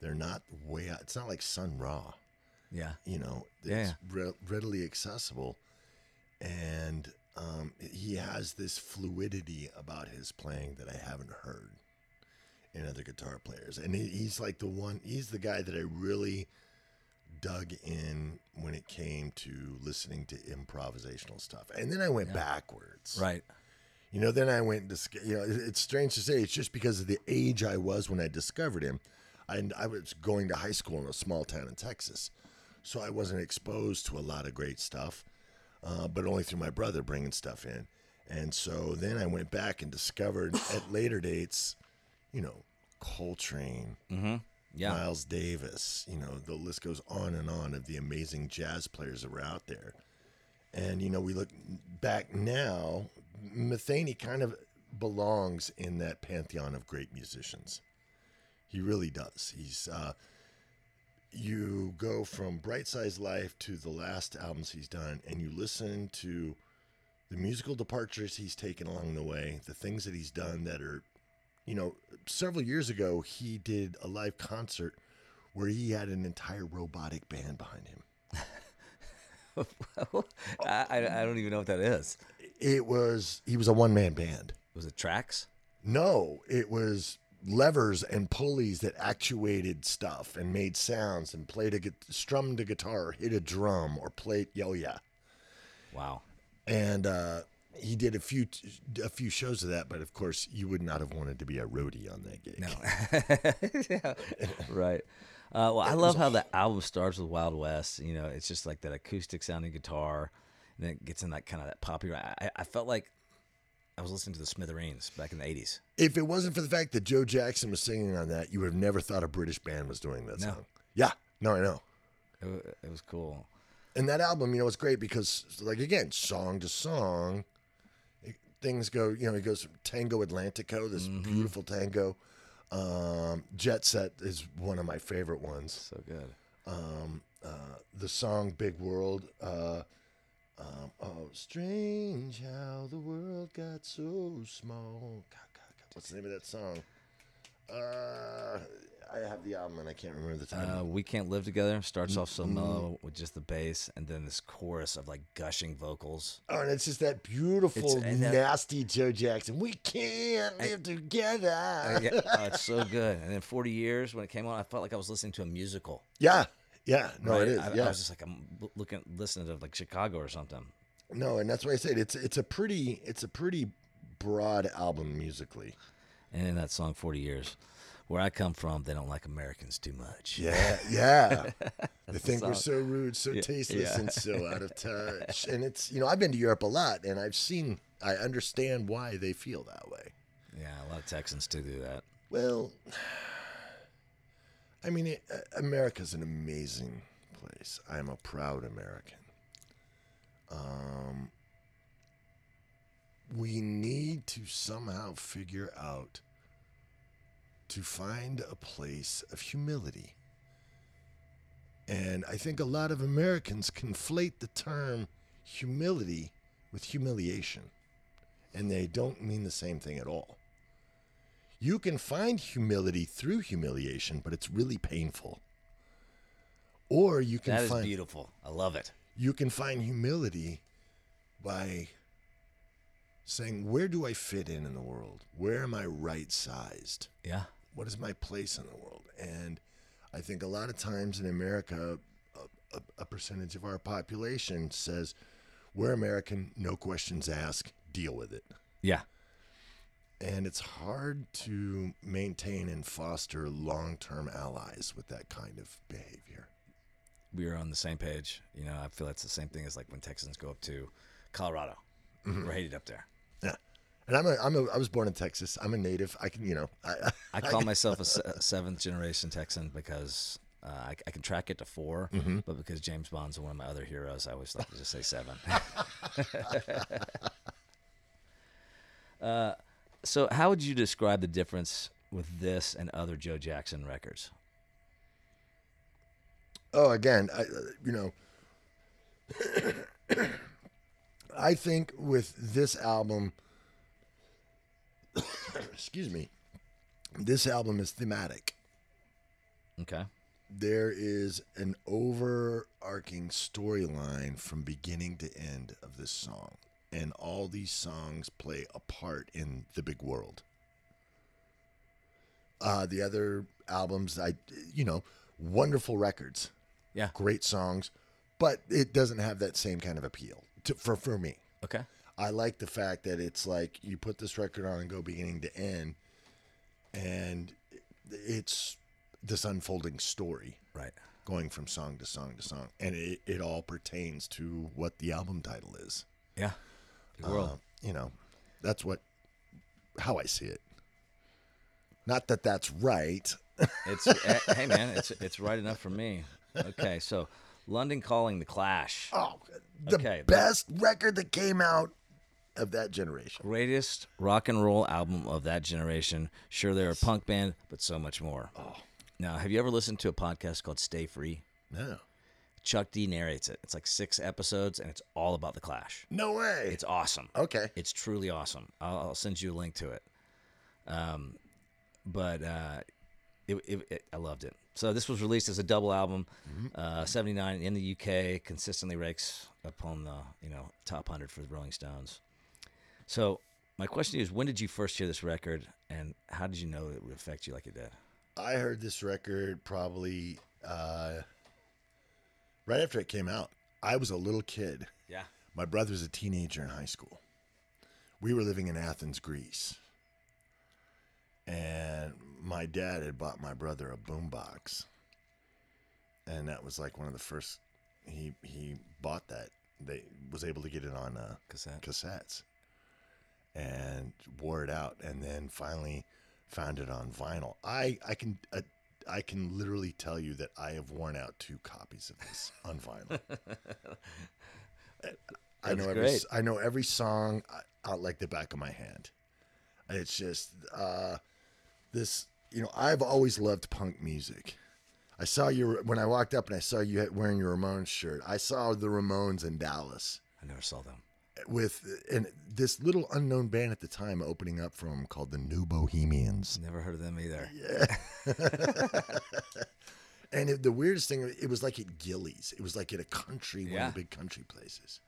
They're not way out. It's not like Sun Ra, Yeah. you know, Yeah, re- readily accessible. And um, he has this fluidity about his playing that I haven't heard in other guitar players. And he's like the one, he's the guy that I really dug in when it came to listening to improvisational stuff. And then I went backwards. Right. You know, then I went, dis- you know, it's strange to say, it's just because of the age I was when I discovered him. I, I was going to high school in a small town in Texas. So I wasn't exposed to a lot of great stuff, uh, but only through my brother bringing stuff in. And so then I went back and discovered [laughs] at later dates, you know, Coltrane, Mm-hmm. Yeah. Miles Davis, you know, the list goes on and on of the amazing jazz players that were out there. And, you know, we look back now, Metheny kind of belongs in that pantheon of great musicians. He really does. He's, uh, you go from Bright Size Life to the last albums he's done, and you listen to the musical departures he's taken along the way, the things that he's done that are you know, several years ago, he did a live concert where he had an entire robotic band behind him. [laughs] I, I I don't even know what that is. It was, he was a one man band. Was it tracks? No, it was levers and pulleys that actuated stuff and made sounds and played a, gu- strummed a guitar, or hit a drum, or played yo yeah. Wow. And uh, he did a few a few shows of that, but of course, you would not have wanted to be a roadie on that gig. No. [laughs] [laughs] Right. Uh, well, I love how the album starts with Wild West. You know, it's just like that acoustic sounding guitar, and then it gets in that kind of that poppy. I, I felt like I was listening to the Smithereens back in the '80s. If it wasn't for the fact that Joe Jackson was singing on that, you would have never thought a British band was doing that No. song. Yeah, no, I know. It, it was cool. And that album, you know, it's great because, like, again, song to song, it, things go. You know, it goes from Tango Atlantico, this beautiful tango. Um, Jet Set is one of my favorite ones. So good. Um, uh, the song Big World. Uh, um, oh, strange how the world got so small. God, God, God, what's the name of that song? Uh, I have the album and I can't remember the title. Uh, we can't live together starts off so mellow with just the bass, and then this chorus of like gushing vocals. oh, and it's just that beautiful, It's- and that- nasty Joe Jackson. We can't live together. Uh, yeah, oh, it's so good. And then 40 years when it came on, I felt like I was listening to a musical. yeah, yeah. No, right? it is. I, yeah. I was just like I'm looking, listening to like Chicago or something. No, and that's why I said it's it's a pretty it's a pretty broad album musically. And in that song 40 years, where I come from, they don't like Americans too much. Yeah, yeah. [laughs] they think we're so rude, so tasteless, yeah. and so out of [laughs] touch. And it's you know I've been to Europe a lot, and I've seen I understand why they feel that way. Yeah, a lot of Texans do do that. Well, I mean, it, uh, America's an amazing place. I am a proud American. Um, we need to somehow figure out to find a place of humility. And I think a lot of Americans conflate the term humility with humiliation, and they don't mean the same thing at all. You can find humility through humiliation, but it's really painful. Or you can That is find beautiful. I love it. you can find humility by saying, Where do I fit in in the world? Where am I right sized? Yeah. What is my place in the world? And I think a lot of times in America, a, a, a percentage of our population says, We're American, no questions asked, deal with it. Yeah. And it's hard to maintain and foster long term allies with that kind of behavior. We are on the same page. You know, I feel it's the same thing as like when Texans go up to Colorado. Mm-hmm. We're hated up there. Yeah. And I'm a, I'm a, I was born in Texas. I'm a native. I can, you know, I, [laughs] I call myself a, [laughs] se- a seventh generation Texan because uh, I, I can track it to 4 Mm-hmm. but because James Bond's one of my other heroes, I always like to just say seven. [laughs] uh, so, how would you describe the difference with this and other Joe Jackson records? Oh, again, I, you know, [coughs] I think with this album, [coughs] excuse me, this album is thematic. Okay. There is an overarching storyline from beginning to end of this song, and all these songs play a part in the big world. Uh, the other albums, I, you know, wonderful records Yeah. great songs, but it doesn't have that same kind of appeal to, for for me. Okay. I like the fact that it's like you put this record on and go beginning to end, and it's this unfolding story Right. going from song to song to song, and it, it all pertains to what the album title is. Yeah. Big world. Uh, you know, that's what how I see it. Not that that's right. It's [laughs] eh, hey man, it's it's right enough for me. Okay, so London Calling, The Clash, Oh, the Okay, best record that came out of that generation. greatest rock and roll album of that generation. Sure, they're a punk band, but so much more. Oh. Now, have you ever listened to a podcast called Stay Free? No, Chuck D narrates it. It's like six episodes, and it's all about the Clash. no way. It's awesome. Okay. It's truly awesome. I'll, I'll send you a link to it. Um, but uh, it, it, it, I loved it. So this was released as a double album, uh, '79 in the UK. Consistently ranks upon the you know top hundred for the Rolling Stones. So my question is, when did you first hear this record, and how did you know it would affect you like it did? I heard this record probably uh, right after it came out. I was a little kid. Yeah. My brother's a teenager in high school. We were living in Athens, Greece. And my dad had bought my brother a boombox. And that was like one of the first he he bought that. They was able to get it on uh, Cassette. cassettes and wore it out and then finally found it on vinyl. I I can uh, I can literally tell you that I have worn out two copies of this [laughs] on vinyl. I know every great. I know every song uh, out like the back of my hand. It's just uh, this, you know, I've always loved punk music. I saw you when I walked up and I saw you wearing your Ramones shirt. I saw the Ramones in Dallas. I never saw them. With and this little unknown band at the time opening up for him called the New Bohemians. Never heard of them either. Yeah. [laughs] and it, the weirdest thing, it was like at Gilley's. It was like at a country, one of the big country places.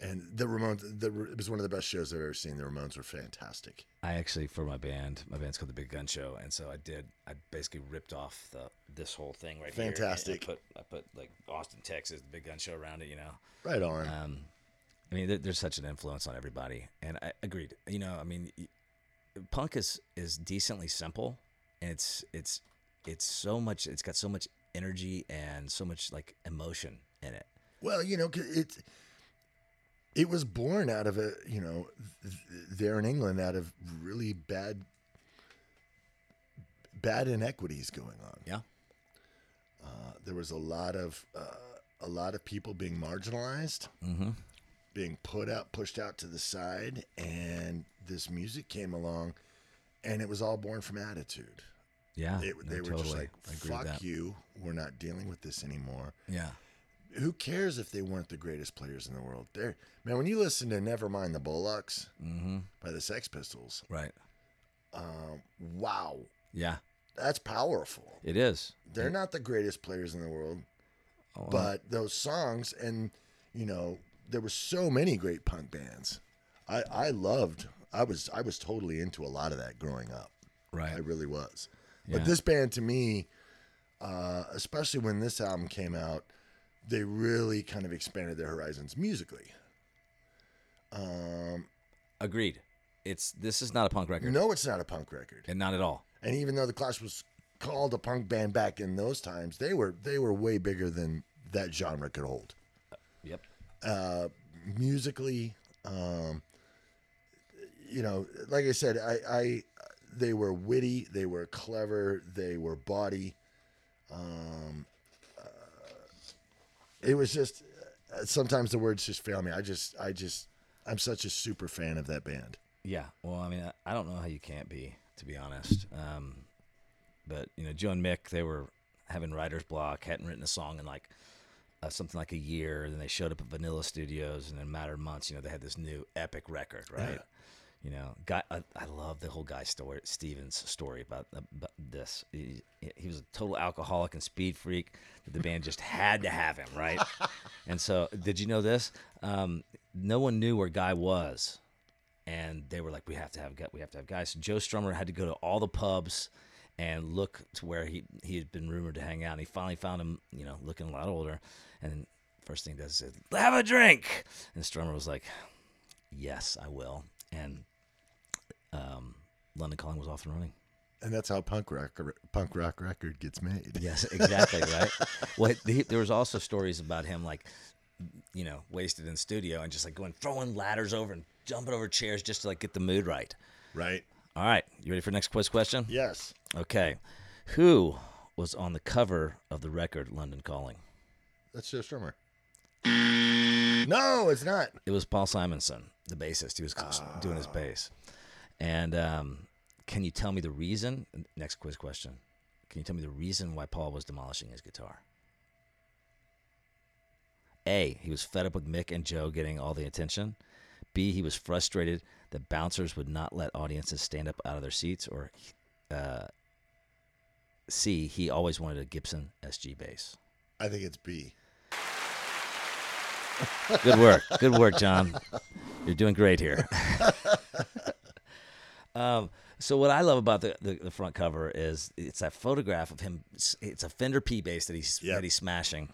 And the Ramones, the, it was one of the best shows I've ever seen. The Ramones were fantastic. I actually for my band, my band's called the Big Gun Show, and so I did. I basically ripped off the this whole thing right here. Fantastic. I put I put like Austin, Texas, the Big Gun Show around it. You know. Right on. Um, I mean, there, there's such an influence on everybody, and I agreed. You know, I mean, punk is is decently simple, and it's it's it's so much. It's got so much energy and so much like emotion in it. Well, you know, it it was born out of a you know th- there in England out of really bad bad inequities going on. Yeah. Uh, there was a lot of uh, a lot of people being marginalized, Mm-hmm. Being put out, pushed out to the side, and this music came along, and it was all born from attitude. Yeah. It, no, they were just like, I agree with "Fuck you, we're not dealing with this anymore." Yeah. who cares if they weren't the greatest players in the world? They're, man, when you listen to Nevermind the Bollocks Mm-hmm. by the Sex Pistols, Right. um, wow, Yeah. that's powerful. It is. They're not the greatest players in the world, Oh, but those songs, and you know, there were so many great punk bands. I, I loved. I was I was totally into a lot of that growing up. right. I really was. Yeah. But this band, to me, uh, especially when this album came out, they really kind of expanded their horizons musically. Um, Agreed. It's this is not a punk record, no, it's not a punk record, and not at all. and even though the Clash was called a punk band back in those times, they were they were way bigger than that genre could hold. Yep. Uh, musically, um, you know, like I said, I, I they were witty, they were clever, they were bawdy. Um, uh, it was just uh, sometimes the words just fail me. I just, I just, I'm such a super fan of that band. Yeah. Well, I mean, I don't know how you can't be, to be honest. Um, but you know, Joe and Mick, they were having writer's block, hadn't written a song in like uh, something like a year. And then they showed up at Vanilla Studios, and in a matter of months, you know, they had this new epic record, right? Yeah. You know, guy, I, I love the whole guy story, Stevens story about, about this. He, he was a total alcoholic and speed freak. That the band just had to have him, right? [laughs] and so, did you know this? Um, no one knew where Guy was and they were like, "We have to have we have to have guys." So Joe Strummer had to go to all the pubs and look to where he he had been rumored to hang out. And he finally found him, you know, looking a lot older. And then first thing he does is have a drink. And Strummer was like, "Yes, I will." And um, London Calling was off and running. And that's how punk rock punk rock record gets made. Yes, exactly right. [laughs] well, he, there was also stories about him like, you know, wasted in studio and just like going throwing ladders over and jumping over chairs just to like get the mood right. Right? All right, you ready for next quiz question? Yes. Okay, who was on the cover of the record "London Calling"? That's Joe Strummer. No, it's not. It was Paul Simonon, the bassist. He was doing his bass. And um, can you tell me the reason? Next quiz question. Can you tell me the reason why Paul was demolishing his guitar? A. He was fed up with Mick and Joe getting all the attention. B. He was frustrated that bouncers would not let audiences stand up out of their seats. Or uh, C. He always wanted a Gibson SG bass. I think it's B. Good work. Good work, John. You're doing great here. [laughs] um, so what I love about the, the, the front cover is it's that photograph of him. It's a Fender P bass that he's Yep. that he's smashing,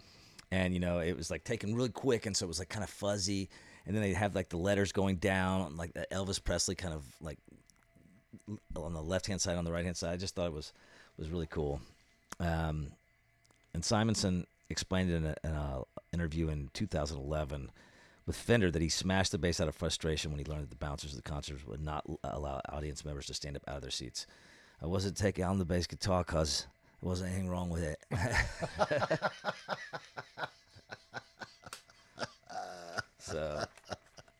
and you know it was like taken really quick, and so it was like kind of fuzzy. And then they have like the letters going down, like the Elvis Presley kind of like on the left hand side, on the right hand side. I just thought it was was really cool. Um, and Simonon explained in an interview in 2011 with Fender that he smashed the bass out of frustration when he learned that the bouncers of the concerts would not allow audience members to stand up out of their seats. I wasn't taking on the bass guitar because there wasn't anything wrong with it. [laughs] so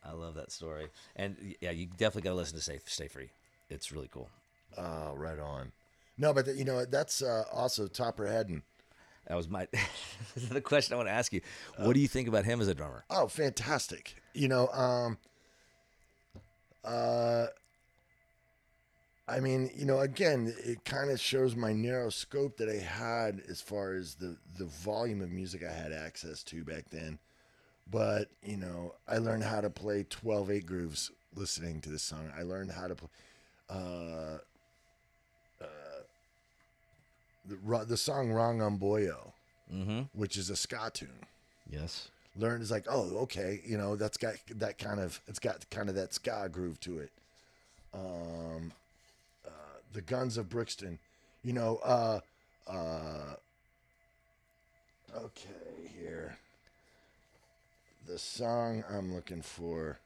I love that story. And yeah, you definitely got to listen to Stay, Stay Free. It's really cool. Oh, right on. No, but you know that's uh, also Topper Headon. That was my [laughs] the question I want to ask you. What do you think about him as a drummer? Oh, fantastic! you know, um, uh, I mean, you know, again, it kind of shows my narrow scope that I had as far as the the volume of music I had access to back then. But you know, I learned how to play 12-8 grooves listening to this song. I learned how to play. Uh, uh, the, the song "Wrong 'Em Boyo," Mm-hmm. which is a ska tune. Yes. Learned is like, oh, okay, you know, that's got that kind of, it's got kind of that ska groove to it. Um, uh, the Guns of Brixton, you know, uh, uh, okay, here. The song I'm looking for.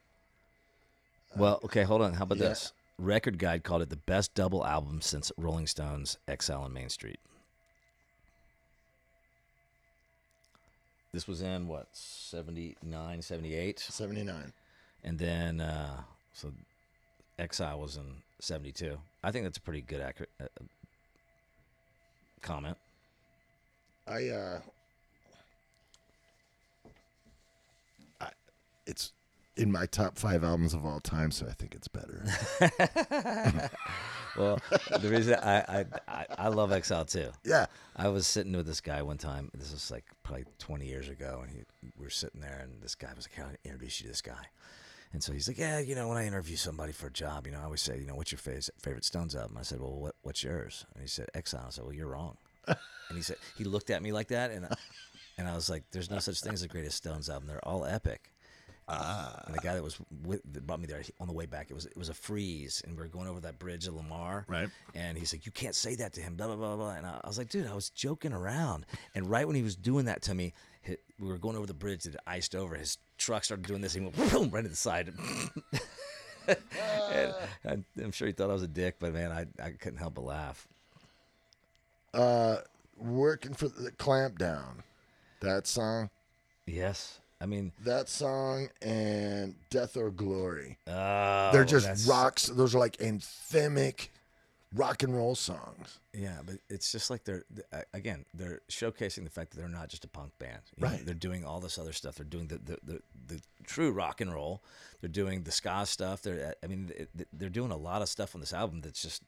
Well, okay, hold on. How about yeah. this? Record Guide called it the best double album since Rolling Stones' Exile on Main Street. This was in what, 79, 78? 79. And then, uh, so Exile was in 72. I think that's a pretty good accurate uh, comment. I, uh, I, it's in my top five albums of all time, so I think it's better. [laughs] Well, the reason I, I, I, love Exile too. yeah. I was sitting with this guy one time. This was like probably 20 years ago, and he, we were sitting there, and this guy was like, "How do I introduce you to this guy?" And so he's like, "Yeah, you know, when I interview somebody for a job, you know, I always say, you know, what's your favorite favorite Stones album?" I said, "Well, what, what's yours?" And he said, "Exile." I said, "Well, you're wrong." and he said he looked at me like that, and I, and I was like, "There's no such thing as the greatest Stones album. They're all epic." Ah. And the guy that was with, that brought me there he- on the way back, it was it was a freeze, and we were going over that bridge of Lamar. Right. And he's like, "You can't say that to him." Blah blah blah blah. And I, I was like, "Dude, I was joking around." And right when he was doing that to me, hi we were going over the bridge that iced over. His truck started doing this. He went boom right to the side. [laughs] and I, I'm sure he thought I was a dick, but man, I I couldn't help but laugh. Uh, working for the clamp down. That song, Yes, I mean, that song, and Death or Glory. oh, They're just that's- rocks. Those are like anthemic rock and roll songs. Yeah, but it's just like they're again they're showcasing the fact that they're not just a punk band. you know? Right. They're doing all this other stuff. They're doing the the, the, the true rock and roll. They're doing the ska stuff. They're uh, I mean they're doing a lot of stuff on this album that's just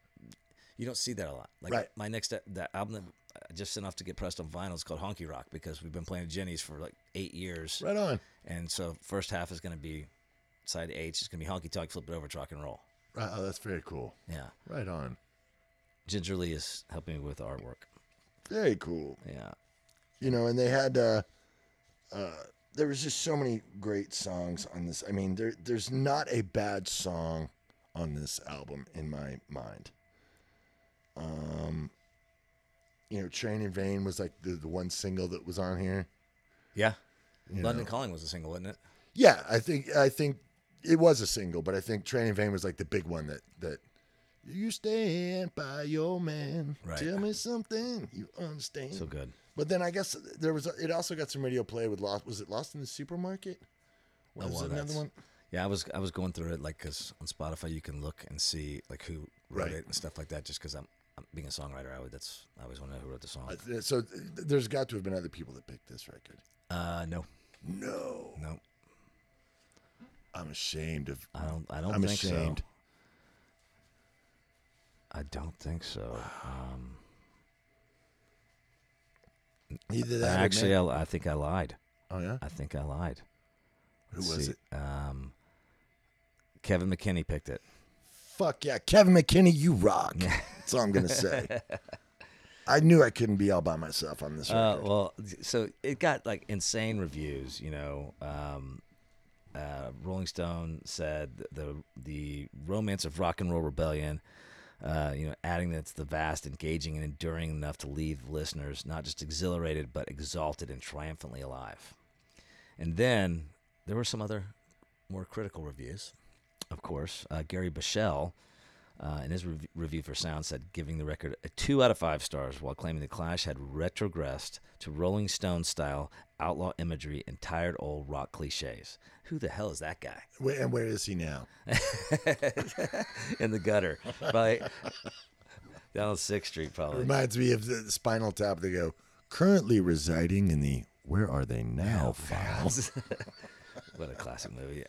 you don't see that a lot. Like Right. my next uh, that album just enough to get pressed on vinyl is called Honky Rock because we've been playing Ginny's for like eight years, Right on. and so first half is going to be side H It's going to be honky tonk, flip it over, rock and roll. Right. Oh, that's very cool. Yeah, Right on. Ginger Lee is helping me with the artwork. Very cool. Yeah. You know, and they had. Uh, uh, there was just so many great songs on this. I mean, there there's not a bad song on this album in my mind. Um, you know, Train in Vain was like the, the one single that was on here. Yeah. you London know. Calling was a single, wasn't it? Yeah, I think I think it was a single, but I think Train in Vain was like the big one that that you stand by your man. Right. Tell me something you understand. So good. but then I guess there was it also got some radio play with Lost. Was it Lost in the Supermarket? Was Oh, well, another one? Yeah, I was I was going through it like because on Spotify you can look and see like who wrote Right. it and stuff like that. Just because I'm being a songwriter, I would that's I always want to know who wrote the song. Uh, So th- there's got to have been other people that picked this record. Uh, no, No, no, I'm ashamed of. I don't I don't I'm think ashamed. so. I don't think so. Um, Either that. actually, I, I think I lied. oh yeah. I think I lied. Who Let's was see. it? Um, Kevin McKinney picked it. Fuck yeah, Kevin McKinney, you rock. That's all I'm gonna say. [laughs] I knew I couldn't be all by myself on this Uh, record. well, so it got like insane reviews. You know, um, uh, Rolling Stone said the the romance of rock and roll rebellion. Uh, you know, adding that it's the vast, engaging, and enduring enough to leave listeners not just exhilarated but exalted and triumphantly alive. And then there were some other more critical reviews. Of course, uh, Gary Bushell, uh, in his rev- review for Sound, said giving the record a two out of five stars, while claiming the Clash had retrogressed to Rolling Stone style outlaw imagery and tired old rock cliches. Who the hell is that guy? Wait, and where is he now? [laughs] in the gutter, probably [laughs] down on Sixth Street, probably. Reminds me of the Spinal Tap. They go currently residing in the Where Are They Now files. [laughs] what a classic movie.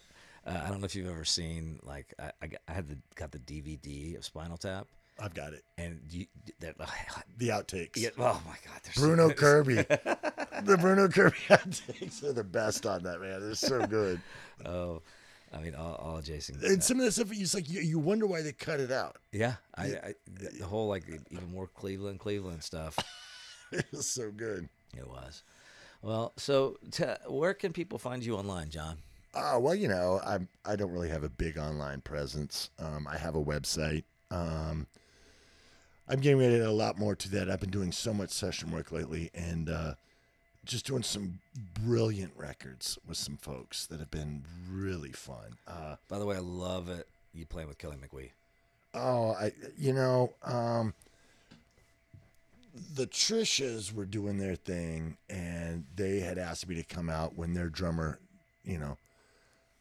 Uh, I don't know if you've ever seen like I, I, got, I had the got the DVD of Spinal Tap, I've got it. and you, that [laughs] The outtakes. yeah, oh my god, they're so Bruno. Kirby. [laughs] the Bruno Kirby [laughs] outtakes are the best on that man. They're so good. Oh, I mean all, all Jason. And some of the stuff, it's like you, you wonder why they cut it out. yeah, I, I the, the whole like even more Cleveland Cleveland stuff. It was so good. It was. Well, so t- where can people find you online, John? Uh, well, you know, I'm I don't really have a big online presence. Um, I have a website. Um, I'm getting ready to a lot more to that. I've been doing so much session work lately, and uh, just doing some brilliant records with some folks that have been really fun. Uh, By the way, I love it. You playing with Kelly Mickwee. oh, I you know, um, the Trishas were doing their thing, and they had asked me to come out when their drummer, you know,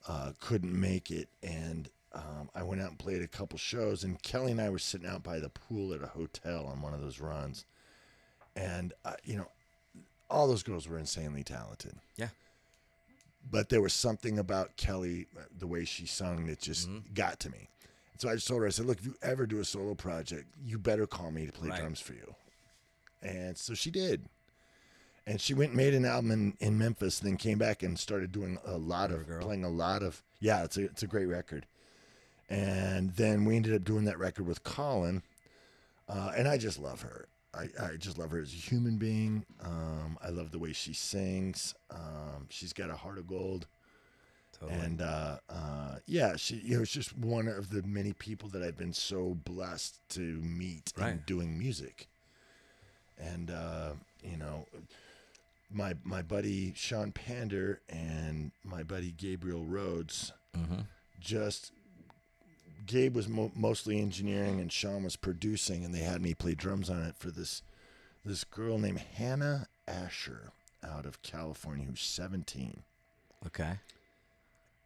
uh, couldn't make it, and um, I went out and played a couple shows. And Kelly and I were sitting out by the pool at a hotel on one of those runs, and uh, you know, all those girls were insanely talented. Yeah. But there was something about Kelly, uh, the way she sung, that just got to me. So I just told her, I said, "Look, if you ever do a solo project, you better call me to play Right. drums for you." And so she did. And she went and made an album in, in Memphis, then came back and started doing a lot of Girl. playing a lot of yeah, it's a it's a great record. And then we ended up doing that record with Colin, uh, and I just love her. I, I just love her as a human being. Um, I love the way she sings. Um, she's got a heart of gold. Totally. And uh, uh, yeah, she you know it's just one of the many people that I've been so blessed to meet in Right. doing music. And uh, you know, my my buddy Sean Pander and my buddy Gabriel Rhodes mm-hmm. just Gabe was mo- mostly engineering and Sean was producing, and they had me play drums on it for this this girl named Hannah Asher out of California who's 17 Okay.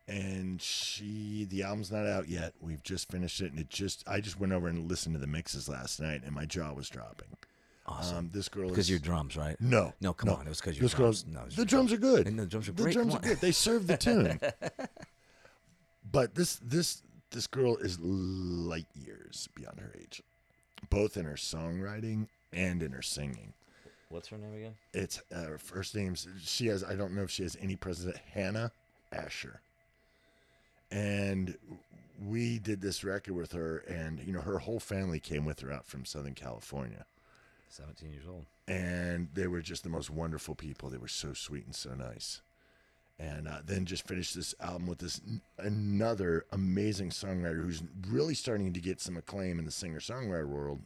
and she the album's not out yet we've just finished it and it just i just went over and listened to the mixes last night and my jaw was dropping Awesome. um, this girl Because is your drums, right? no No, come on. It was because your this drums. girl's No, the your drums are good And the drums are great. the drums are good they serve the [laughs] tune but this this this girl is light years beyond her age both in her songwriting and in her singing What's her name again? it's uh, her first name's she has i don't know if she has any president. hannah asher and we did this record with her and you know her whole family came with her out from southern california 17 years old. and they were just the most wonderful people they were so sweet and so nice and uh, then just finished this album with this n- another amazing songwriter who's really starting to get some acclaim in the singer songwriter world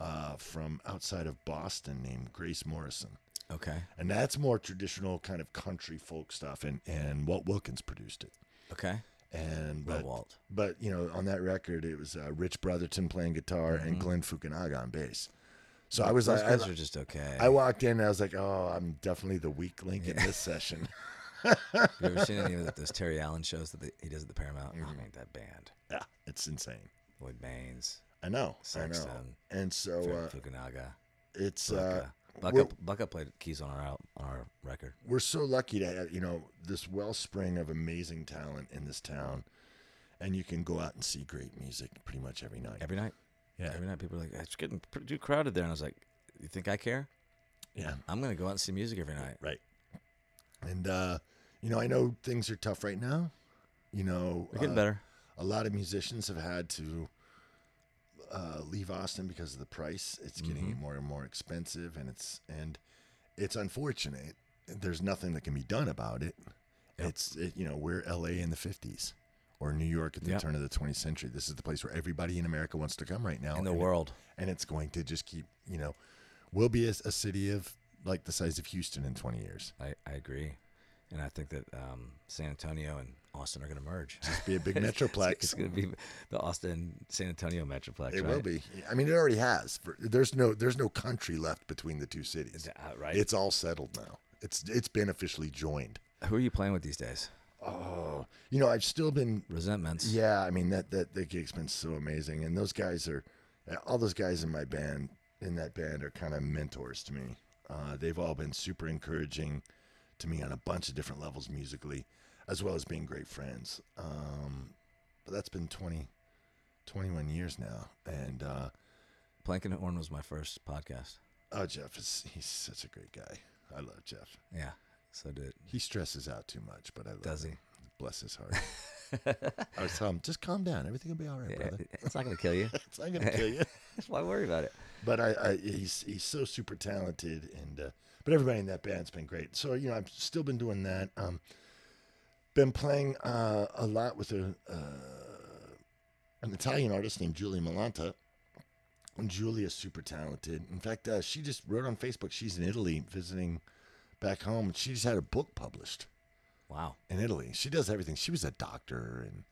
uh, from outside of boston named grace morrison Okay. and that's more traditional kind of country folk stuff and and Walt Wilkins produced it Okay. and but Walt. but you know on that record it was uh, Rich Brotherton playing guitar and Glenn Fukunaga on bass so I was Those like I, are just okay. I walked in and I was like oh I'm definitely the weak link in this session Have [laughs] you ever seen any of those Terry Allen shows that they, he does at the Paramount? Mm-hmm. I mean, that band. yeah it's insane Lloyd Maines, I know I know and so uh, Fukunaga. it's Bukka. uh, Bukka, we're- Bukka played keys on our out, on our record. we're so lucky to have, you know this wellspring of amazing talent in this town and you can go out and see great music pretty much every night Every night. Yeah. Every night people are like, it's getting pretty too crowded there. And I was like, you think I care? yeah I'm going to go out and see music every night. right and uh you know i know things are tough right now you know We're getting uh, better. a lot of musicians have had to uh, leave Austin because of the price. It's getting Mm-hmm. more and more expensive, and it's and it's unfortunate. There's nothing that can be done about it. Yep. It's it, you know we're L.A. in the '50s or New York at the Yep. turn of the 20th century. This is the place where everybody in America wants to come right now, In the and it- world. and it's going to just keep. You know, we'll be a, a city of like the size of Houston in 20 years. I, I agree. And I think that um, San Antonio and Austin are going to merge. Just be a [laughs] big metroplex. it's going to be the Austin San Antonio metroplex. It right? will be. I mean, it already has. There's no there's no country left between the two cities. Uh, right. It's all settled now. It's it's been officially joined. Who are you playing with these days? Oh, you know, I've still been. Resentments. Yeah, I mean that that the gig's been so amazing, and those guys are, all those guys in my band in that band are kind of mentors to me. Uh, they've all been super encouraging to me on a bunch of different levels musically. as well as being great friends. Um, but that's been 20, 21 years now, and uh, Horn was my first podcast. oh, Jeff is he's such a great guy. I love Jeff. Yeah, so did He stresses out too much, but I love does he? him. Bless his heart. [laughs] I was telling him, just calm down. Everything will be all right, Yeah, brother. it's not going to kill you. [laughs] It's not gonna kill you. [laughs] That's why worry about it? but I, I he's he's so super talented and uh, but everybody in that band's been great so you know i've still been doing that um been playing uh a lot with a uh an italian artist named Giulia Millanta and Giulia's super talented in fact uh, she just wrote on facebook she's in italy visiting back home and she just had a book published Wow. in italy she does everything she was a doctor and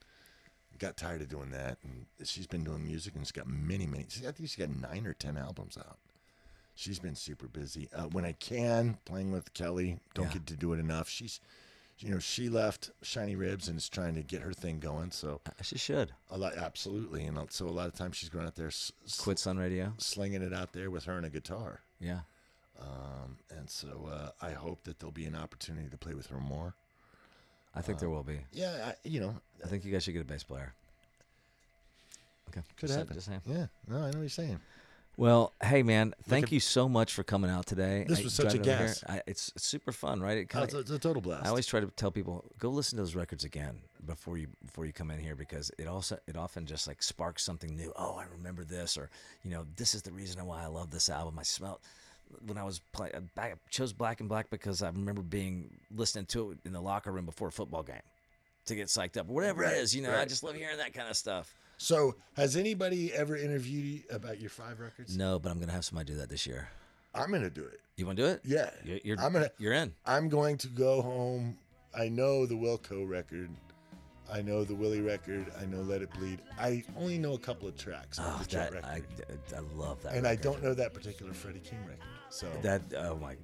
got tired of doing that and she's been doing music and she's got many many i think she's got nine or ten albums out she's been super busy uh, when i can playing with kelly don't Yeah. get to do it enough she's you know she left Shinyribs and is trying to get her thing going so Uh, She should a lot absolutely and uh, so a lot of times she's going out there s- s- quit Sun Radio. slinging it out there with her and a guitar Yeah. Um, and so uh, i hope that there'll be an opportunity to play with her more I think there will be. yeah I, you know I think you guys should get a bass player. Okay. could Just- happen Just saying. yeah no i know what you're saying Well, hey man, thank you so much for coming out today. This I- was such a gas. I, it's, super fun, right? It Oh, kind it's, a, it's a total blast I always try to tell people go listen to those records again before you before you come in here because it also it often just like sparks something new. Oh, I remember this, or you know, this is the reason why I love this album. I smell when I was play, I back, chose Back in Black because I remember being listening to it in the locker room before a football game to get psyched up. Whatever Right, it is, you know, I just love hearing that kind of stuff. So, has anybody ever interviewed you about your five records? No, but I'm gonna have somebody do that this year. I'm gonna do it. You want to do it? Yeah, You're, you're I'm gonna. you're in. I'm going to go home. I know the Wilco record. I know the Willie record. I know Let It Bleed. I only know a couple of tracks Oh, the that I, I love that. and I don't know that particular Freddie King record. So, that. Oh my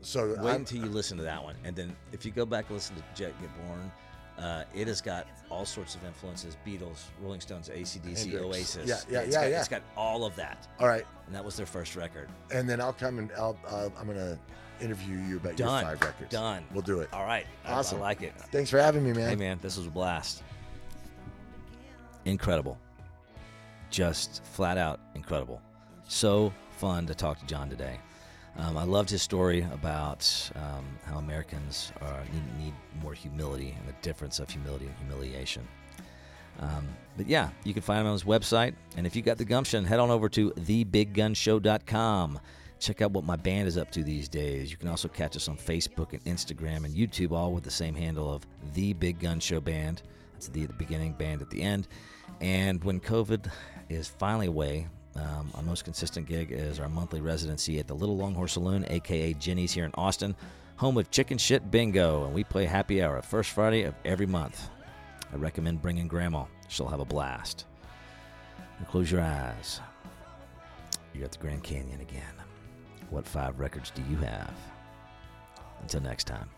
so Wait I'm, until you listen to that one, and then if you go back and listen to Jet Get Born, uh, it has got all sorts of influences: Beatles, Rolling Stones, ACDC. Oasis. Yeah, yeah, It's yeah, got, yeah. It's got all of that, all right, and that was their first record. and then I'll come and I'll. Uh, I'm gonna interview you about Done. your five records. Done. We'll do it. All right, I- Awesome. I, like it. Thanks for having me, man. Hey man, this was a blast. Incredible. Just flat out incredible. So fun to talk to John today. Um, I loved his story about um, how Americans are, need, need more humility and the difference of humility and humiliation. Um, but yeah, you can find him on his website. And if you got the gumption, head on over to thebiggunshow.com. Check out what my band is up to these days. You can also catch us on Facebook and Instagram and YouTube, all with the same handle of The Big Gun Show Band. That's the, the beginning, band at the end. And when COVID is finally away, um, our most consistent gig is our monthly residency at the Little Longhorn Saloon, aka Ginny's here in Austin, home of Chicken Shit Bingo. And we play happy hour first Friday of every month. I recommend bringing Grandma. She'll have a blast. And close your eyes. You're at the Grand Canyon again. What five records do you have? Until next time.